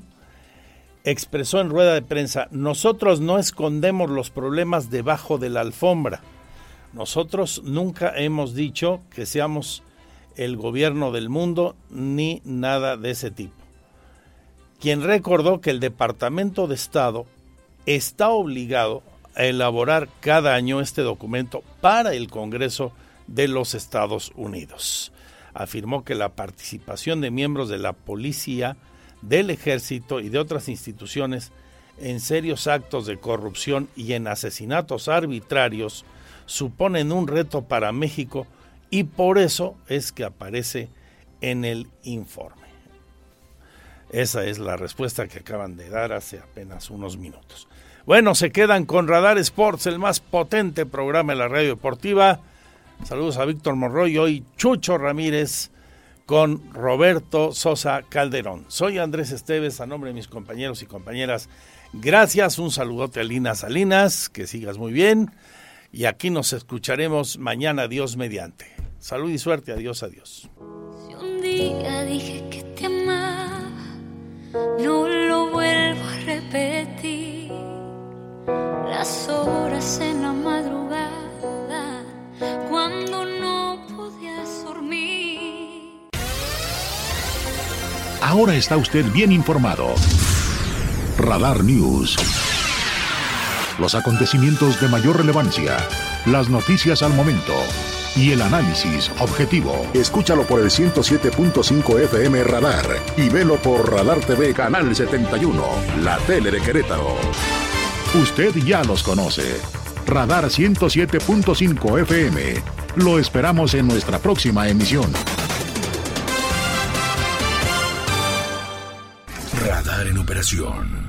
expresó en rueda de prensa, nosotros no escondemos los problemas debajo de la alfombra. Nosotros nunca hemos dicho que seamos el gobierno del mundo ni nada de ese tipo. Quien recordó que el Departamento de Estado está obligado a elaborar cada año este documento para el Congreso de los Estados Unidos. Afirmó que la participación de miembros de la policía, del ejército y de otras instituciones en serios actos de corrupción y en asesinatos arbitrarios suponen un reto para México y por eso es que aparece en el informe. Esa es la respuesta que acaban de dar hace apenas unos minutos. Bueno, se quedan con Radar Sports, el más potente programa de la radio deportiva. Saludos a Víctor Monroy, hoy Chucho Ramírez con Roberto Sosa Calderón. Soy Andrés Esteves, a nombre de mis compañeros y compañeras. Gracias, un saludote a Lina Salinas, que sigas muy bien. Y aquí nos escucharemos mañana, Dios mediante. Salud y suerte, adiós, adiós. Si un día dije que te amaba, no lo vuelvo a repetir. Las horas en la madrugada, cuando no podías dormir. Ahora está usted bien informado. Radar News. Los acontecimientos de mayor relevancia, las noticias al momento y el análisis objetivo. Escúchalo por el 107.5 FM Radar y velo por Radar TV Canal 71, la tele de Querétaro. Usted ya los conoce. Radar 107.5 FM. Lo esperamos en nuestra próxima emisión. Radar en operación.